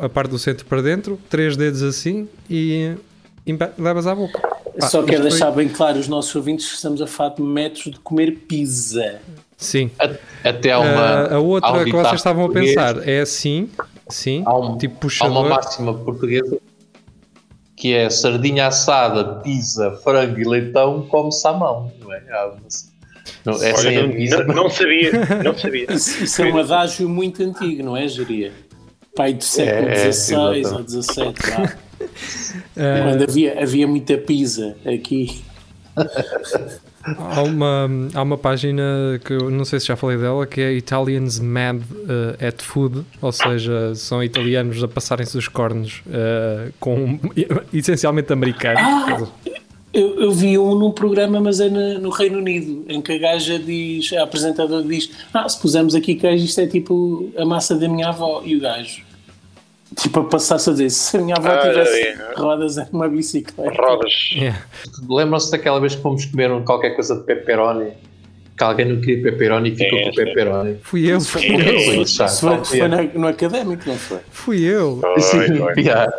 a parte do centro para dentro, três dedos assim e, e levas à boca. Pá, Só quero deixar foi- bem claro os nossos ouvintes que estamos a falar de métodos de comer pizza. Sim. A- Até uma. Ah, a outra que vocês estavam a pensar é assim, sim, Há, um, tipo há uma puxador. máxima portuguesa que é sardinha assada, pizza, frango e leitão, come-se à mão. Não é? Há uma- não, é sem Olha, aviso. não, não sabia, não sabia. Isso, isso é um adágio muito antigo, não é, Geria? Pai do século É, XVI ou exatamente. XVII, quando havia, havia muita pizza aqui. Há uma, há uma página que eu não sei se já falei dela, que é Italians Mad eh, at Food, ou seja, são italianos a passarem-se os cornos eh, com essencialmente americanos. Ah! Eu, eu vi um num programa, mas é na- no Reino Unido, em que a gaja diz, a apresentadora diz: Ah, se pusermos aqui queijo, isto é tipo a massa da minha avó. E o gajo, tipo, a passar-se a dizer: se a minha avó Ah, tivesse é. rodas em uma bicicleta. Rodas. Yeah. Lembram-se daquela vez que fomos comer um- qualquer coisa de pepperoni? Que alguém não queria pepperoni e ficou É, com sim. pepperoni. Fui eu, Isso fui foi, eu, já, foi- foi na- no académico, não foi? fui eu. Foi, foi. Yeah.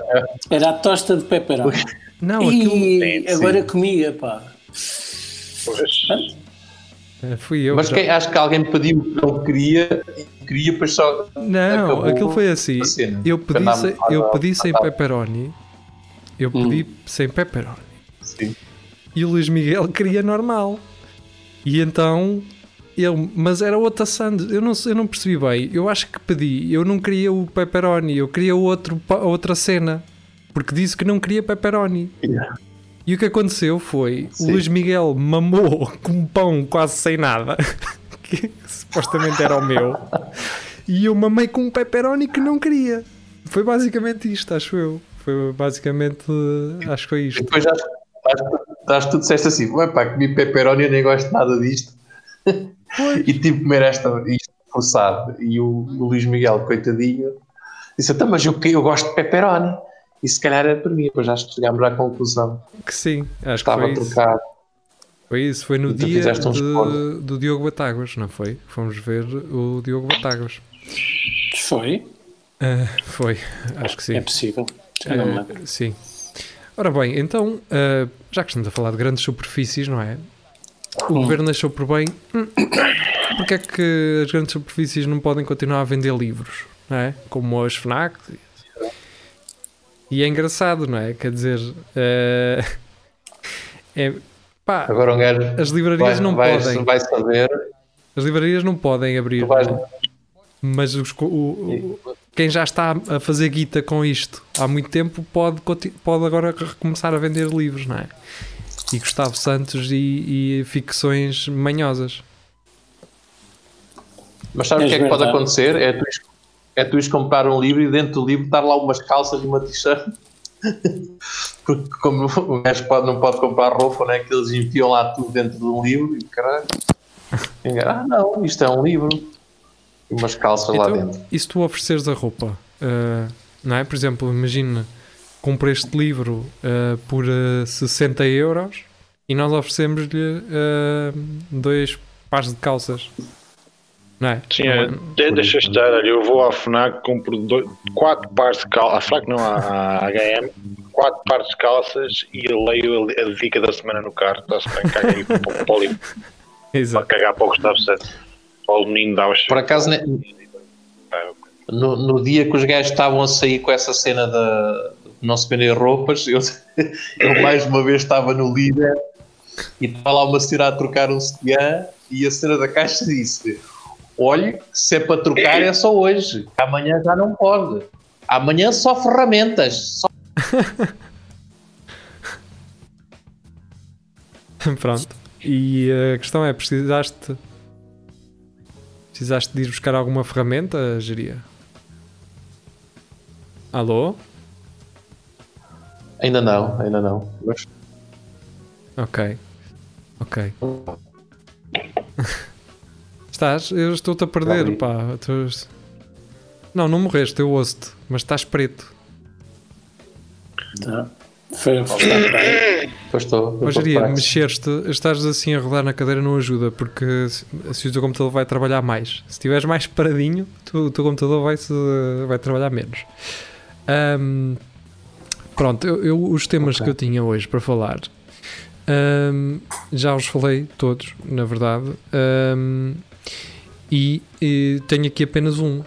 Era a tosta de pepperoni. Não, aquilo E Sim, agora comia, pá. Pois. Eh, fui eu. Mas quem- acho que alguém pediu o que ele queria e queria, depois só. Não, aquilo foi assim. Eu pedi, sem, eu pedi sem pepperoni. Eu pedi sem pepperoni. Sim. E o Luís Miguel queria normal. E então ele, mas era outra sandes. Eu não, eu não percebi bem. Eu acho que pedi. Eu não queria o pepperoni, eu queria outro, outra cena. Porque disse que não queria pepperoni. Yeah. E o que aconteceu foi o Sim. Luís Miguel mamou com um pão quase sem nada, que supostamente era o meu, e eu mamei com um pepperoni que não queria. Foi basicamente isto, acho eu. Foi basicamente, acho que foi E isto. depois acho, acho, que tu disseste assim: Ué, pá, comi pepperoni, eu nem gosto nada disto. e tive que comer esta, isto forçado. E o, o Luís Miguel, coitadinho, disse: Então, mas eu, eu gosto de pepperoni. E se calhar era para mim. Depois acho que chegámos à conclusão. Que sim, acho Estava que a foi isso. trocar. Foi isso, foi no E dia um de- do Diogo Batáguas, não foi? Fomos ver o Diogo Batáguas. Foi? Ah, foi, acho que sim. É possível. Já não me lembro. Ah, sim. Ora bem, então, ah, já que estamos a falar de grandes superfícies, não é? O Hum. governo achou por bem. hum, Porque é que as grandes superfícies não podem continuar a vender livros, não é? Como as FNAC. E é engraçado, não é? Quer dizer, ah, é, pá, Agora um gajo as livrarias vai, não vai, podem. vai saber. As livrarias não podem abrir, vais, não é? mas os o- o- quem já está a fazer guita com isto há muito tempo pode, pode agora recomeçar a vender livros, não é? E Gustavo Santos e, e ficções manhosas. mas sabes o És que é que pode verdade. acontecer? É tu, é tu ires comprar um livro e dentro do livro estar lá umas calças e uma t-shirt. Porque como o gajo pode, não pode comprar roupa, né? que eles enfiam lá tudo dentro de um livro e caralho. E Ah, não, isto é um livro. E umas calças lá Então, dentro. e se tu ofereceres a roupa, ah, não é? Por exemplo, imagina, comprei este livro ah, por ah, 60 euros e nós oferecemos-lhe dois pares de calças. Não é? Sim, Não é, é? de- deixa estar, olha, eu vou à FNAC, compro dois, quatro pares de calças, à FNAC não, à, à HM, quatro pares de calças e leio a, a dica da semana no carro, está-se bem, caga aí para, o- para, o livro, para Exato. cagar para o Gustavo Santos. Para o menino dá os Por acaso, né, no, no dia que os gajos estavam a sair com essa cena da de não se vender roupas, eu, eu mais uma vez estava no líder e estava lá uma senhora a trocar um sutiã e a senhora da caixa disse olhe, se é para trocar é só hoje. Amanhã já não pode. Amanhã só ferramentas. Só... Pronto. E a questão é, precisaste precisaste de ir buscar alguma ferramenta, Geria? Alô? Ainda não, ainda não. Ok. Ok. estás? Eu estou-te a perder, pá. Tu- Não, não morreste, eu ouço-te, mas estás preto. Tá. Foi, estou. Mas fraco. mexer-te, estás assim a rodar na cadeira não ajuda, porque se, se o teu computador vai trabalhar mais. Se estiveres mais paradinho, tu- o teu computador vai, vai trabalhar menos. Ahm, pronto, eu, eu- os temas Ok. que eu tinha hoje para falar ahm, já os falei todos, na verdade, ahm, e, e tenho aqui apenas um,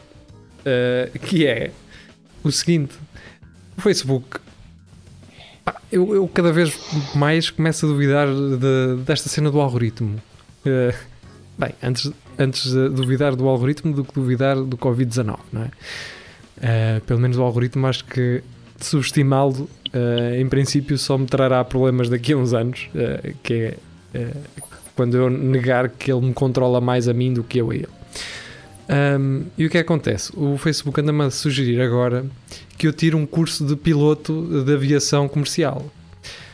ah, que é o seguinte: o Facebook Pá, Eu, eu cada vez mais começo a duvidar de- desta cena do algoritmo. Eh, bem, antes, antes de duvidar do algoritmo do que duvidar do Covid-19, não é? Eh, pelo menos o algoritmo acho que subestimá-lo eh, em princípio só me trará problemas daqui a uns anos, eh, que é eh, quando eu negar que ele me controla mais a mim do que eu a ele. Ahm, e o que é que acontece? O Facebook anda-me a sugerir agora que eu tire um curso de piloto de aviação comercial.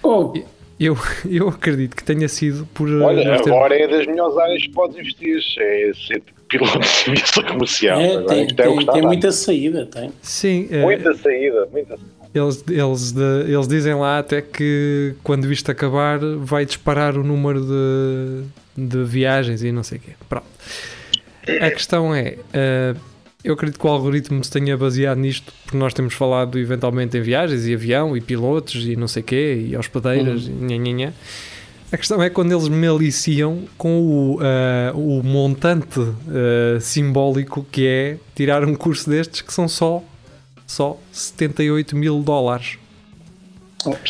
Oh, Eu, eu acredito que tenha sido por. eh, Olha, agora é das melhores áreas que podes investir. É ser piloto de aviação comercial. é, Agora, tem, é tem, tem muita saída, tem. Sim, eh, Muita saída, muita eles, eles, eles dizem lá até que quando isto acabar vai disparar o número de, de viagens e não sei o quê. Pronto. A questão é, eh, eu acredito que o algoritmo se tenha baseado nisto, porque nós temos falado eventualmente em viagens e avião e pilotos e não sei o quê, e hospedeiras e nha, nha, nha. A questão é quando eles me aliciam com o, eh, o montante eh, simbólico que é tirar um curso destes que são só, só 78 mil dólares.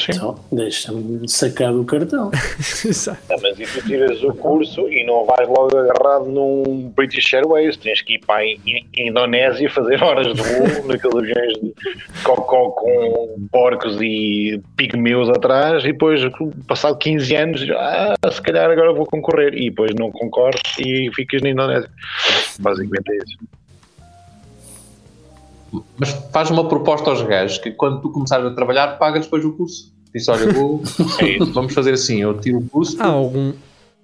Então, deixa-me sacar do cartão. Exato. Ah, mas e tu tiras o curso e não vais logo agarrado num British Airways, tens que ir para a In- Indonésia fazer horas de voo naqueles aviões de cocó com porcos e pigmeus atrás e depois, passado 15 anos, ah, se calhar agora vou concorrer e depois não concorres e ficas na Indonésia. Basicamente é isso. Mas faz uma proposta aos gajos que quando tu começares a trabalhar, pagas depois o curso. Diz, olha, vou, É isso. vamos fazer assim, eu tiro o curso, Há algum.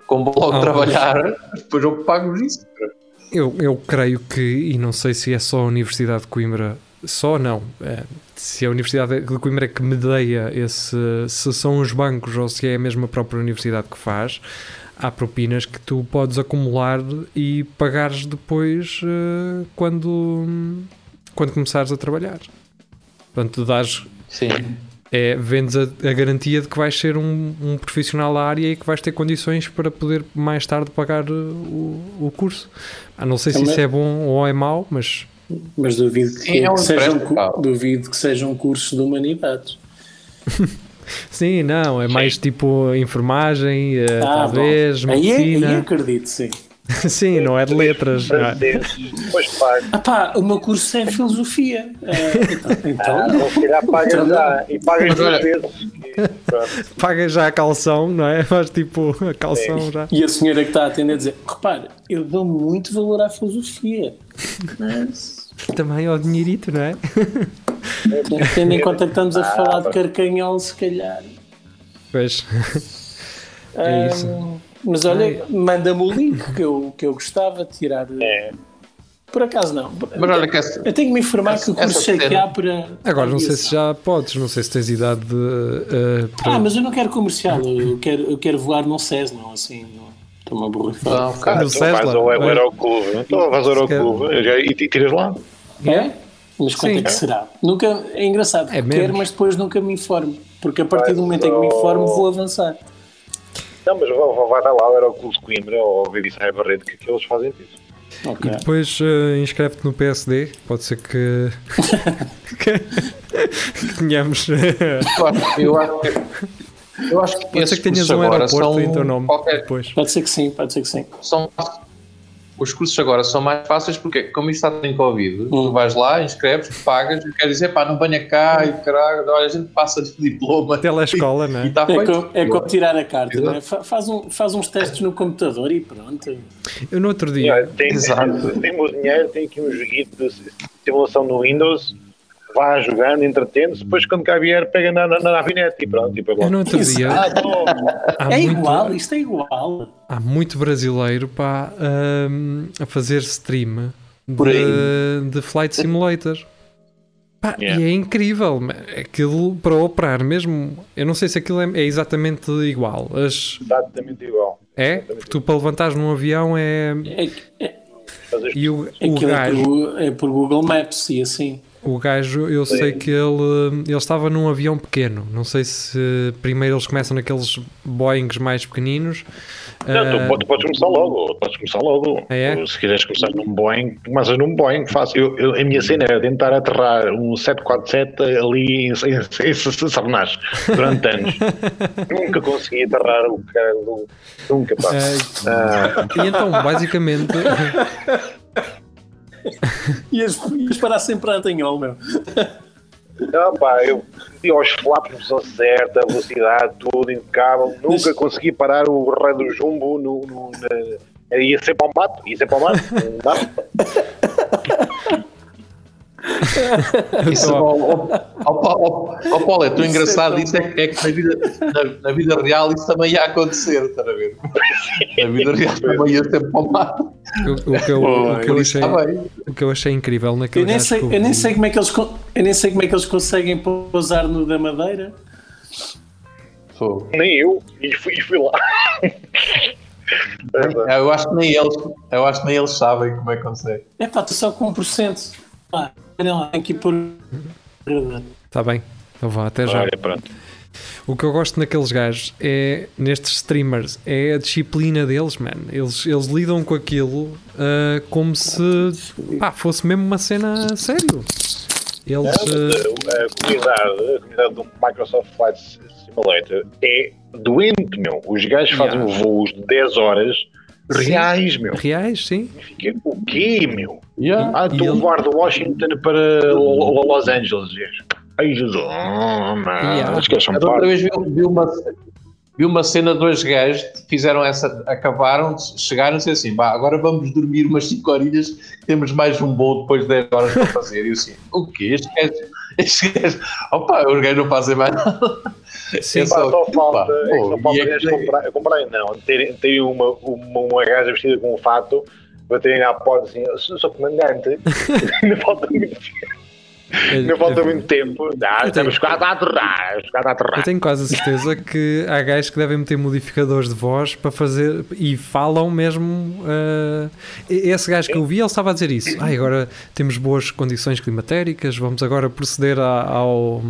como vou logo Ah, trabalhar, depois eu pago isso. Eu, eu creio que, e não sei se é só a Universidade de Coimbra, só não, eh, se a Universidade de Coimbra é que medeia esse, se são os bancos ou se é a mesma própria universidade que faz, há propinas que tu podes acumular e pagares depois eh, quando, quando começares a trabalhar. Portanto, tu dás Sim. é, vendes a, a garantia de que vais ser um, um profissional da área e que vais ter condições para poder mais tarde pagar uh, o, o curso. Ah, não sei se Também- isso é bom ou é mau, mas Mas duvido que, Sim, é um que sejam, pá. duvido que sejam cursos de humanidades. sim, não, é mais tipo enfermagem, eh, Ah, talvez, bom. Aí, é- aí medicina. acredito, sim. sim, não é de letras. é? Franceses, depois pagas. Ah pá, o meu curso é filosofia. É, então, então, Ah, então se calhar pagas Então, já e Mas duas vezes. Paga já a calção, não é? Faz tipo a calção já. E a senhora que está a atender a dizer: repare, eu dou muito valor à filosofia. Mas, Também ao dinheirito, não é? tendo em conta que estamos a falar de carcanhol, se calhar. Pois. É isso. Ahm, mas olha, manda-me o link que eu, que eu gostava de tirar. É. Por acaso não. Mas olha que essa, Eu tenho que me informar que o Essa curso é que há para. Agora não sei se já podes, não sei se tens idade de, eh, para- Ah, mas eu não quero comercial, eu quero, eu quero voar num SES, não assim. não. Estou-me a borrifar. Não, Ah, cara, No então vais ao, ao. Aeroclube. Então vais ao. Aeroclube e, e tiras lá. É? Mas quanto Sim. é que será? Nunca, é engraçado, É quero, mas depois nunca me informo. Porque a partir do momento em que me informo, vou avançar. Não, mas vai, dar lá ao Aeroclube de Coimbra ou ao Veriçai Barreto que, que eles fazem isso. Ok. E depois eh, inscreve-te no PSD, pode ser que, que, tenhamos. eu acho, eu acho que, eu acho que Pode ser que tenhas um agora aeroporto são em teu nome qualquer- depois. Pode ser que sim, pode ser que sim. são os cursos agora são mais fáceis porque, como isto está em Covid, tu vais lá, inscreves, pagas e quer dizer, pá, não venha cá e caralho, olha, a gente passa de diploma. Telescola, não E é? está É, feito. co- é como tirar a carta, Exato. não é? Fa- faz, um, faz uns testes no computador e pronto. Eu no outro E, dia, tem, Exato. tem o meu dinheiro, tem aqui um joguito de simulação no Windows, vá jogando, entretendo-se, depois quando cá vier, pega na, na, na navinete e pronto. E eu no logo. outro dia Ah, há, é muito, igual, isto é igual. há muito brasileiro pá, hum, a fazer stream de, de Flight Simulator. Pá, Yeah. E é incrível, aquilo para operar mesmo. Eu não sei se aquilo é, é exatamente igual. As, Exatamente igual. é? Porque tu para levantares num avião é. É, é, E o, o aquilo é gajo. por, é por Google Maps e assim. O gajo, eu sei que ele, ele estava num avião pequeno. Não sei se primeiro eles começam naqueles Boeings mais pequeninos. Não, Ah, tu, tu podes começar logo, podes começar logo. Ah, é? Se quiseres começar num Boeing, começas num Boeing, fácil. Eu, eu- a minha cena era tentar aterrar um 747 ali em, em, em durante anos. Nunca consegui aterrar o cara. Nunca, pá. Ah, e então, basicamente, Ias, ias parar sempre a Antanhol, meu. não, pá, eu meti aos flaps posição certa, a velocidade, tudo impecável. Nunca consegui parar o rei do jumbo no. no na, ia sempre ao mato, ia sempre ao mato. Isso, Então, ó, ó, ó, ó, ó, Paulo, é tão engraçado isso é, que- é que na vida, na, na vida real isso também ia acontecer, estás a ver? Na vida real também ia sempre para o o, o que eu, o, que achei, está bem. o que eu achei incrível naquele Eu nem, sei, eu nem sei como é que eles eu nem sei como é que eles conseguem pousar no da Madeira. Fogo. Nem eu, e fui, fui lá. Eu acho que nem eles, eu acho que nem eles sabem como é que consegue. É pá, estou só com 1%. Lá, tem que ir por. Está Tá bem, então vá, até já. Olha, pronto. O que eu gosto naqueles gajos é, nestes streamers, é a disciplina deles, man. Eles, eles lidam com aquilo ah, como se pá, fosse mesmo uma cena a sério. Eles. A, a comunidade, a comunidade do Microsoft Flight Simulator é doente, meu. Os gajos fazem Yeah. voos de 10 horas reais, meu. reais, sim. Fica, o quê, meu? Yeah. Ah, estou a voar de Washington para Lo- Lo- Los Angeles. Gajos. Ai, Jesus. Oh. Yeah. São Mas outra vez vi, vi uma, vi uma cena de dois gajos que fizeram essa, acabaram, chegaram e disseram assim, "Bah, agora vamos dormir umas 5 horinhas, temos mais um voo depois de 10 horas para fazer. E eu assim, o quê? Estes gajos, estes gajos, opa, os gajos não fazem mais nada. Sim, Pá, só falta, pá, é só falta é que- comprar, eu comprei, não, terem ter uma, uma, uma gaja vestida com um fato, baterem à porta assim, "Sr. sou comandante, ainda falta muito Ainda falta muito tempo. Ah, estamos quase a aterrar. Quase a Eu aterrar. tenho quase a certeza que há gajos que devem meter modificadores de voz para fazer e falam mesmo. ah, esse gajo que eu vi, ele estava a dizer isso. Ah, agora temos boas condições climatéricas, vamos agora proceder à, ao,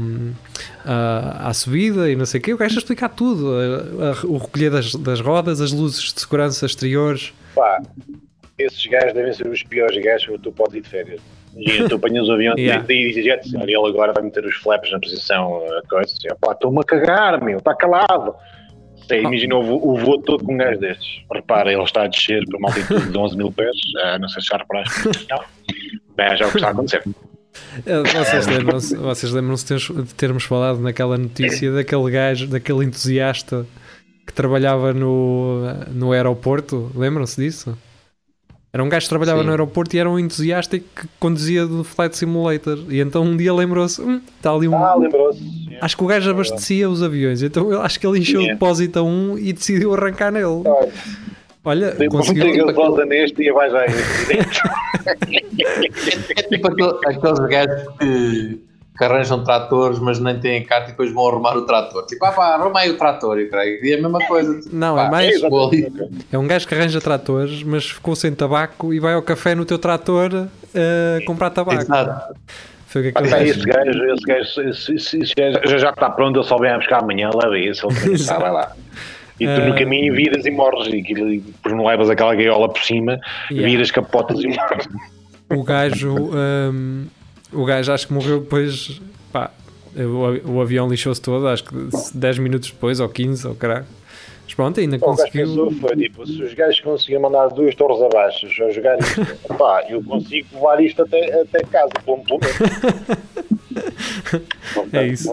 à, subida e não sei o quê. O gajo a explicar tudo: a- a- o recolher das, das rodas, as luzes de segurança exteriores. Pá, esses gajos devem ser os piores gajos que tu podes ir de férias. Imagina, tu apanhas o avião Yeah. e dizes, "Gente, olha, ele agora vai meter os flaps na posição, a coisa, assim, pá, estou-me a cagar, meu, está calado. Sei, imagina o, vo- o voo todo com um gajo destes. Repara, ele está a descer para uma altitude de 11 mil pés, ah, não sei se já reparaste. Não. Bem, já é o que está a acontecer. Ah, Vocês lembram-se vocês lembram-se de termos- de termos falado naquela notícia daquele gajo, daquele entusiasta que trabalhava no, no aeroporto? Lembram-se disso? Era um gajo que trabalhava Sim. no aeroporto e era um entusiasta que conduzia do Flight Simulator. E então um dia lembrou-se: hum, está ali um. Ah, lembrou-se. acho que o gajo abastecia os aviões. Então eu acho que ele encheu o Yeah. depósito a um e decidiu arrancar nele. Olha, Olha, Tem uma conseguiu. gasosa neste e vai já aí. É tipo aquele- aqueles gajos que, que arranjam tratores, mas nem têm carta e depois vão arrumar o trator. Tipo, ah pá, arrumei o trator e creio. E é a mesma coisa. Não, Pá, é mais. ali. É um gajo que arranja tratores, mas ficou sem tabaco e vai ao café no teu trator uh, comprar tabaco. Exato. Foi o que gajo- esse gajo, esse gajo, esse, esse, esse gajo já, já está pronto, ele só vem a buscar amanhã, leva isso, ele está, vai lá. E tu Eh, no caminho viras e morres, e e depois não levas aquela gaiola por cima, Yeah. viras capotas e morres. O gajo, hum, o gajo acho que morreu depois. Pá, o, o avião lixou-se todo, acho que 10 minutos depois, ou 15, ou caralho. Mas pronto, ainda O conseguiu. pensou foi tipo, se os gajos conseguiam mandar duas torres abaixo a jogar isto, pá, eu consigo levar isto até, até casa, pelo menos. É isso.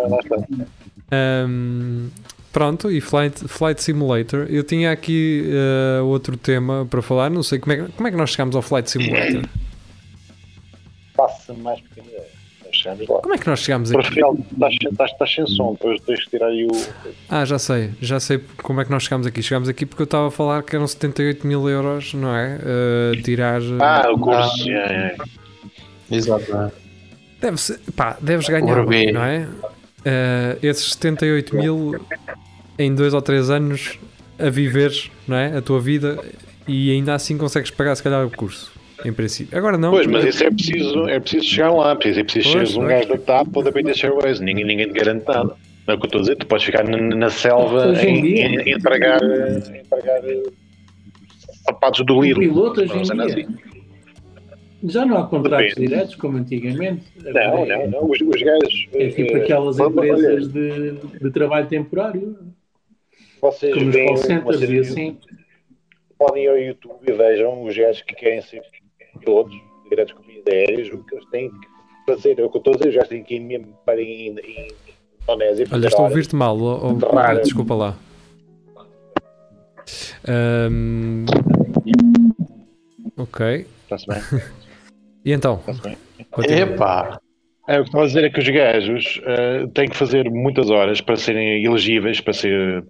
Ahm, pronto, e Flight, Flight Simulator. Eu tinha aqui eh, outro tema para falar. Não sei como é, como é que nós chegámos ao Flight Simulator. Passa mais pequena ideia. Como é que nós chegámos aqui? afinal, estás, estás, estás sem som, depois tens que tirar aí o. Ah, já sei, já sei como é que nós chegámos aqui. Chegámos aqui porque eu estava a falar que eram 78 mil euros, não é? Eh, tirar. eh, Ah, o curso. é, é. Exato. não é? Deve ser, pá, deves ganhar, Orbe. não é? Eh, esses 78 mil em dois ou três anos a viver, não é? A tua vida e ainda assim consegues pagar se calhar o curso, em princípio. Agora não. Pois, mas isso é preciso, é preciso chegar lá, preciso, é preciso Pois, seres um gajo da TAP ou da British Airways, ninguém, ninguém te garante nada. É o que eu estou a dizer, tu podes ficar na, na selva em em, dia. em, em entregar, em entregar eh, sapatos do Lidl. piloto hoje Não, em cena dia. assim. Já não há contratos Depende. diretos como antigamente. Não, não, não, os, os gajos. É tipo eh, aquelas vamos- empresas de, de trabalho temporário, Vocês como os call centers e assim. podem ir ao YouTube e vejam os gajos que querem ser pilotos de grandes companhias aéreas, o que eles têm que fazer. É o que eu estou a dizer, os gajos têm que ir mesmo para em, em Indonésia. Olha, estou a ouvir-te mal, oh, oh, Raro. desculpa lá. Ahm, ok. Está-se bem, E então? Continua. Epá, É, o que estava a dizer é que os gajos eh, têm que fazer muitas horas para serem elegíveis para ser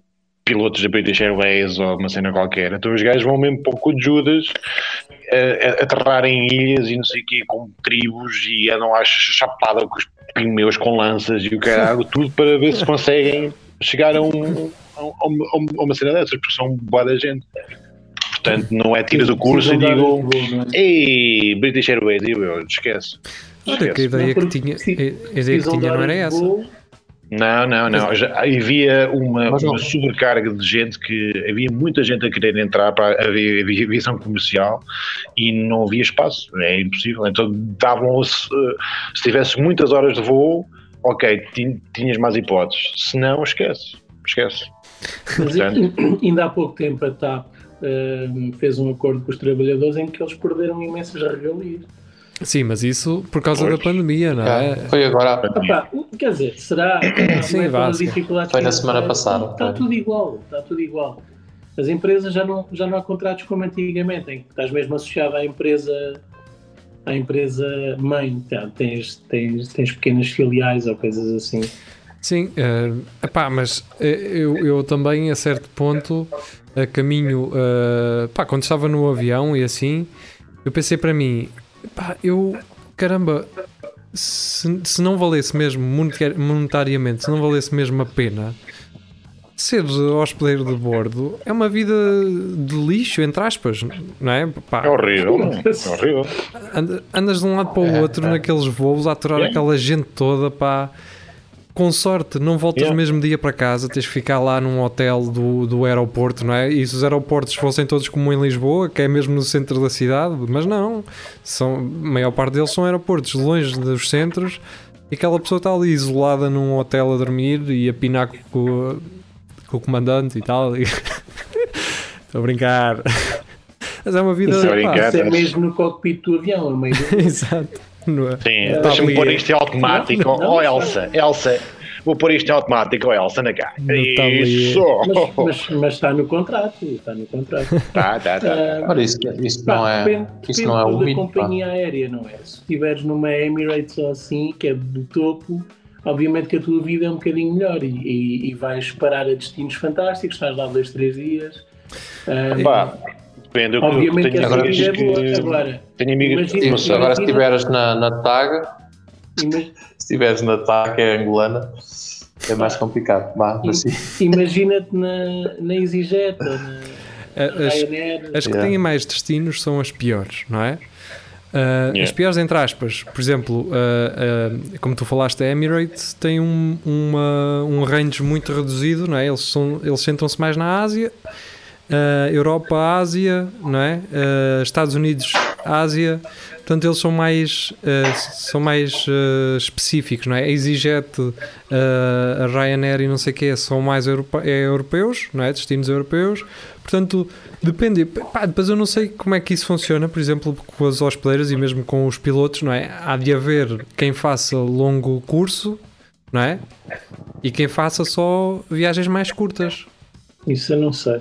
pilotos da British Airways ou uma cena qualquer. Então os gajos vão mesmo para o cu de Judas a- aterrar em ilhas e não sei o quê, com tribos e andam à chapada com os pigmeus com lanças e o caralho, tudo para ver se conseguem chegar a, um, a, a uma- cena dessas, porque são boa da gente. Portanto, não é tira do curso e um é? Ei, British Airways, e eu, esquece. Olha que a ideia Não, que tinha, a ideia que tinha não era essa. Não, não, não. Já havia uma, Mas uma sobrecarga de gente que havia muita gente a querer entrar para a avi- avi- aviação comercial e não havia espaço. É impossível. Então davam-se, eh, se tivesse muitas horas de voo, ok, tin- tinhas mais hipóteses. Se não, esquece. Esquece. Mas Portanto- ainda há pouco tempo a TAP eh, fez um acordo com os trabalhadores em que eles perderam imensas regalias. Sim, mas isso por causa Pois. da pandemia, não é? foi agora. Opa, quer dizer, será Sim, não é vá, pelas sim. dificuldades Foi na semana passada, Está foi. tudo igual, está tudo igual. As empresas já não, já não há contratos como antigamente, em que estás mesmo associado à empresa à empresa mãe, tá, tens, tens, tens pequenas filiais ou coisas assim. Sim, eh, epá, mas eh, eu, eu também a certo ponto a caminho, pá, quando estava no avião e assim, eu pensei para mim, pá, eu, caramba, se, se não valesse mesmo monetar- monetariamente, se não valesse mesmo a pena, ser hospedeiro de bordo é uma vida de lixo, entre aspas, não é? Pá, É horrível. É horrível. And- andas de um lado para o outro naqueles voos a aturar Yeah. aquela gente toda, pá. Com sorte, não voltas Yeah. no mesmo dia para casa, tens que ficar lá num hotel do, do aeroporto, não é? E se os aeroportos fossem todos como em Lisboa, que é mesmo no centro da cidade, mas não, são, a maior parte deles são aeroportos longe dos centros e aquela pessoa está ali isolada num hotel a dormir e a pinar com, o- com o comandante e tal. Estou a brincar. Mas é uma vida. Isso, é, brincar, isso é mesmo no cockpit do avião, no meio do... Exato. No- Sim, Tá deixa-me pôr isto em automático. Não, não, oh, não. Elsa, Elsa, vou pôr isto em automático, oh, Elsa, na cara. Tá. Isso! mas, mas, mas está no contrato, está no contrato. Tá, tá, tá. Ah, Ora, isso, isso Pá, não é, depende, isso depende não é o da mínimo. pá. companhia aérea, não é? Se estiveres numa Emirates ou assim, que é do topo, obviamente que a tua vida é um bocadinho melhor e, e- e vais parar a destinos fantásticos, estás lá dois, três dias. Pá, depende. Eu, eu obviamente que tenho essa é amigos boa. que. Agora, Tenho amigos Imagina- Isso, agora se Imagina- estiveres na, na TAG, ima- se estiveres na TAG, que é angolana, é mais complicado. Vá, imagina-te na, na EasyJet ou na As, Ryanair. As que Yeah. têm mais destinos são as piores, não é? Uh, Yeah. As piores, entre aspas, por exemplo, uh, uh, como tu falaste, a Emirates tem um, uma, um range muito reduzido, não é? Eles, são, eles sentam-se mais na Ásia, uh, Europa, Ásia, não é? Uh, Estados Unidos, Ásia, portanto eles são mais, uh, são mais específicos, não é? A EasyJet, a Ryanair e não sei o que são mais europe é europeus, não é? Destinos europeus, portanto depende. Pá, depois eu não sei como é que isso funciona, por exemplo, com as hospedeiras e mesmo com os pilotos, não é? Há de haver quem faça longo curso, não é? E quem faça só viagens mais curtas. Isso eu não sei.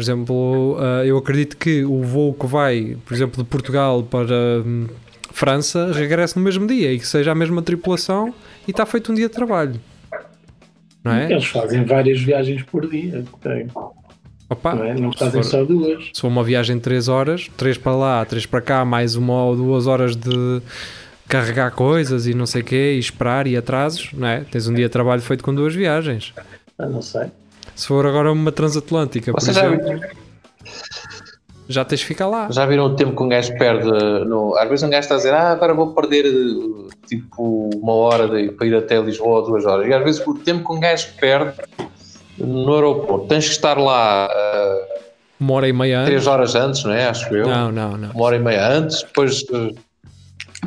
Por exemplo, uh, eu acredito que o voo que vai, por exemplo, de Portugal para hum, França regresse no mesmo dia e que seja a mesma tripulação e está feito um dia de trabalho. Não é? Eles fazem várias viagens por dia. Tem. Opa, não, é? não fazem for, só duas. Se for uma viagem de 3 horas, 3 para lá, 3 para cá, mais uma ou duas horas de carregar coisas e não sei o quê, e esperar e atrasos, não é? Tens um dia de trabalho feito com duas viagens. Ah, não sei. Se for agora uma transatlântica, por exemplo, já, tens de ficar lá. Já viram o tempo que um gajo perde? No... Às vezes um gajo está a dizer, ah, agora vou perder tipo uma hora de, para ir até Lisboa, duas horas. E às vezes o tempo que um gajo perde no aeroporto, tens que estar lá. Uh, uma hora e meia antes. Três horas antes, não é? Acho eu. Não, não, não. Uma hora e meia antes, depois.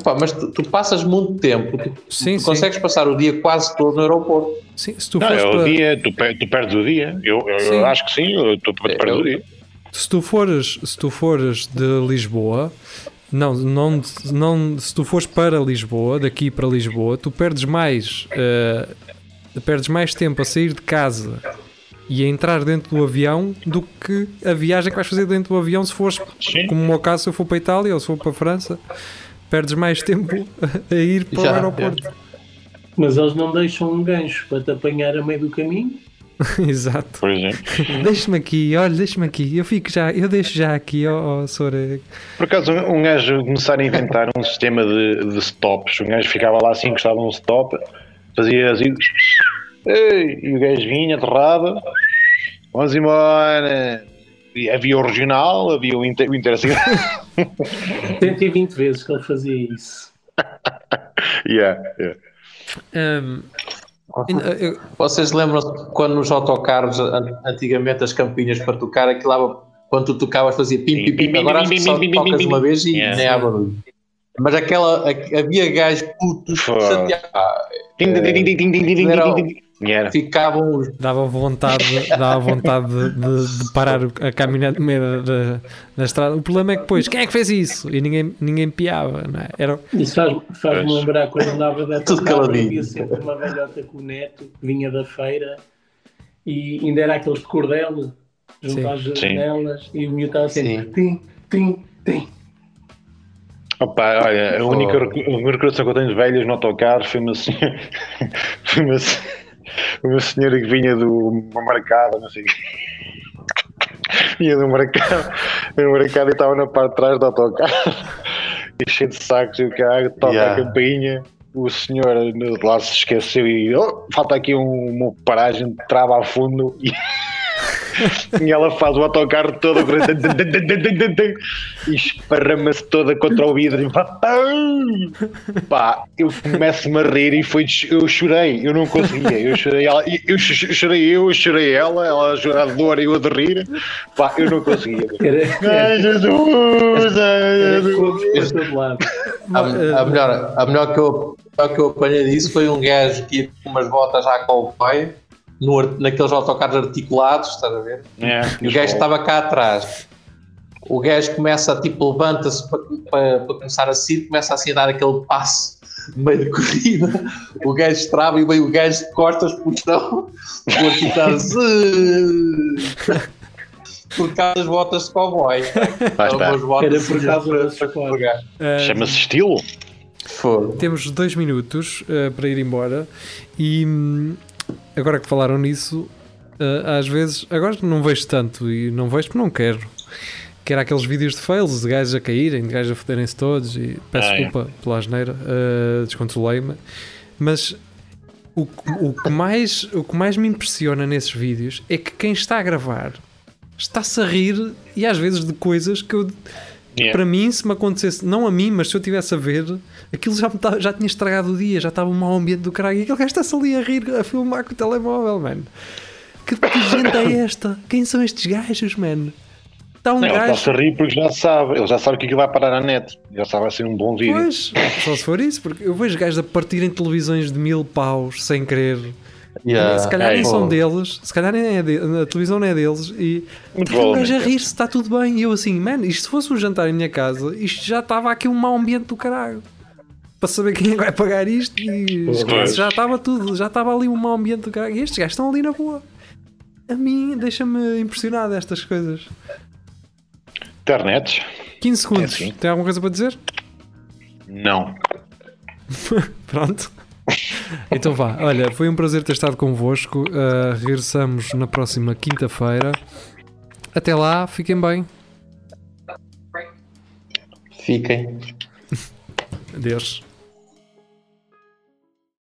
Pá, mas tu, tu, passas muito tempo, tu, sim, tu sim. consegues passar o dia quase todo no aeroporto. Sim, se tu não, é o para... dia, tu, tu perdes o dia. Eu, eu, acho que sim, tu perdes é, o dia. Se tu fores, se tu fores de Lisboa, não, não, não, se tu fores para Lisboa, daqui para Lisboa, tu perdes mais, uh, perdes mais tempo a sair de casa e a entrar dentro do avião do que a viagem que vais fazer dentro do avião se fores, Sim. como no meu caso, se eu for para a Itália ou se for para a França perdes mais tempo a ir para Já, o aeroporto. É. Mas eles não deixam um gancho para te apanhar a meio do caminho? Exato. Por exemplo. deixa-me aqui, olha, deixa-me aqui. Eu fico já, eu deixo já aqui, ó, oh, Sora. Por acaso, um gajo começar a inventar um sistema de, de stops. Um gajo ficava lá assim, gostava de um stop, fazia assim. E o gajo vinha, aterrava. Vamos embora havia o regional, havia o, inter, o Intercity. 120 vezes que ele fazia isso. yeah, yeah. Um, Vocês lembram-se quando nos autocarros, antigamente as campinhas para tocar, aquilo quando tu tocavas fazia pim, pim, pim, agora acho que só tocas uma vez e nem há barulho. Mas aquela, havia gajos putos que chateavam. Yeah. Ficavam. Dava vontade, dava vontade de, de, de parar a caminhar no meio da, da, estrada. O problema é que depois, quem é que fez isso? E ninguém, ninguém piava, não é? Era... Isso faz-me faz lembrar quando andava da Tudo havia sempre uma velhota com o neto que vinha da feira e ainda era aqueles de cordel junto às janelas e o miúdo estava sempre tim, tim, tim. Opa, olha, a única, a única recordação que eu tenho de velhas no autocarro foi uma senhora. foi uma senhora uma senhora que vinha do mercado, não sei vinha do mercado, do mercado e estava na parte de trás do autocarro. E cheio de sacos e o carro toca yeah. a campainha. O senhor lá se esqueceu e oh, falta aqui um, uma paragem, trava a fundo. E e ela faz o autocarro todo e esparrama-se toda contra o vidro e pá, eu começo-me a rir e foi, eu chorei, eu não conseguia, eu chorei, ela, eu chorei eu, eu chorei ela, ela a chorar de dor e eu de rir, pá, eu não conseguia. Ai, Jesus! A, a, melhor, a melhor que eu, a que eu apanhei disso foi um gajo que ia com umas botas à Coldplay no, naqueles autocarros articulados, estás a ver? É, e o gajo estava cá atrás. O gajo começa, tipo, levanta-se para, para, para, começar a sair, começa assim a dar aquele passo meio de corrida. O gajo trava e vem o gajo de costas por chão, por ficar por causa das botas de cowboy. Era por causa das Chama-se estilo. For. Temos dois minutos uh, para ir embora e hum, agora que falaram nisso, uh, às vezes, agora não vejo tanto e não vejo porque não quero. Que era aqueles vídeos de fails, de gajos a caírem, de gajos a foderem-se todos e peço ah, desculpa é. pela asneira, uh, descontrolei-me. Mas o, o, que mais, o que mais me impressiona nesses vídeos é que quem está a gravar está-se a rir e às vezes de coisas que eu Yeah. Para mim, se me acontecesse, não a mim, mas se eu estivesse a ver, aquilo já, me já tinha estragado o dia, já estava um mau ambiente do caralho. E aquele gajo está-se ali a rir, a filmar com o telemóvel, mano. Que, que gente é esta? Quem são estes gajos, mano? Está um Não, ele gajo. está-se a rir porque já sabe. Ele já sabe que aquilo vai parar à net. Já sabe vai ser um bom vídeo. Pois, só se for isso, porque eu vejo gajos a partirem televisões de mil paus sem querer. Yeah. se calhar nem é, são pô. deles, se calhar nem é de, a televisão não é deles e está um gajo a rir-se, está tudo bem. E eu assim, mano, isto se fosse um jantar em minha casa, isto já estava aqui um mau ambiente do caralho. Para saber quem é que vai pagar isto e esquece, já estava tudo, já estava ali um mau ambiente do caralho. E estes gajos estão ali na boa. A mim deixa-me impressionado estas coisas. Internet? 15 segundos, É assim. tem alguma coisa para dizer? Não. Pronto. Então vá, olha, foi um prazer ter estado convosco. Uh, regressamos na próxima quinta-feira. Até lá, fiquem bem. Fiquem. Adeus.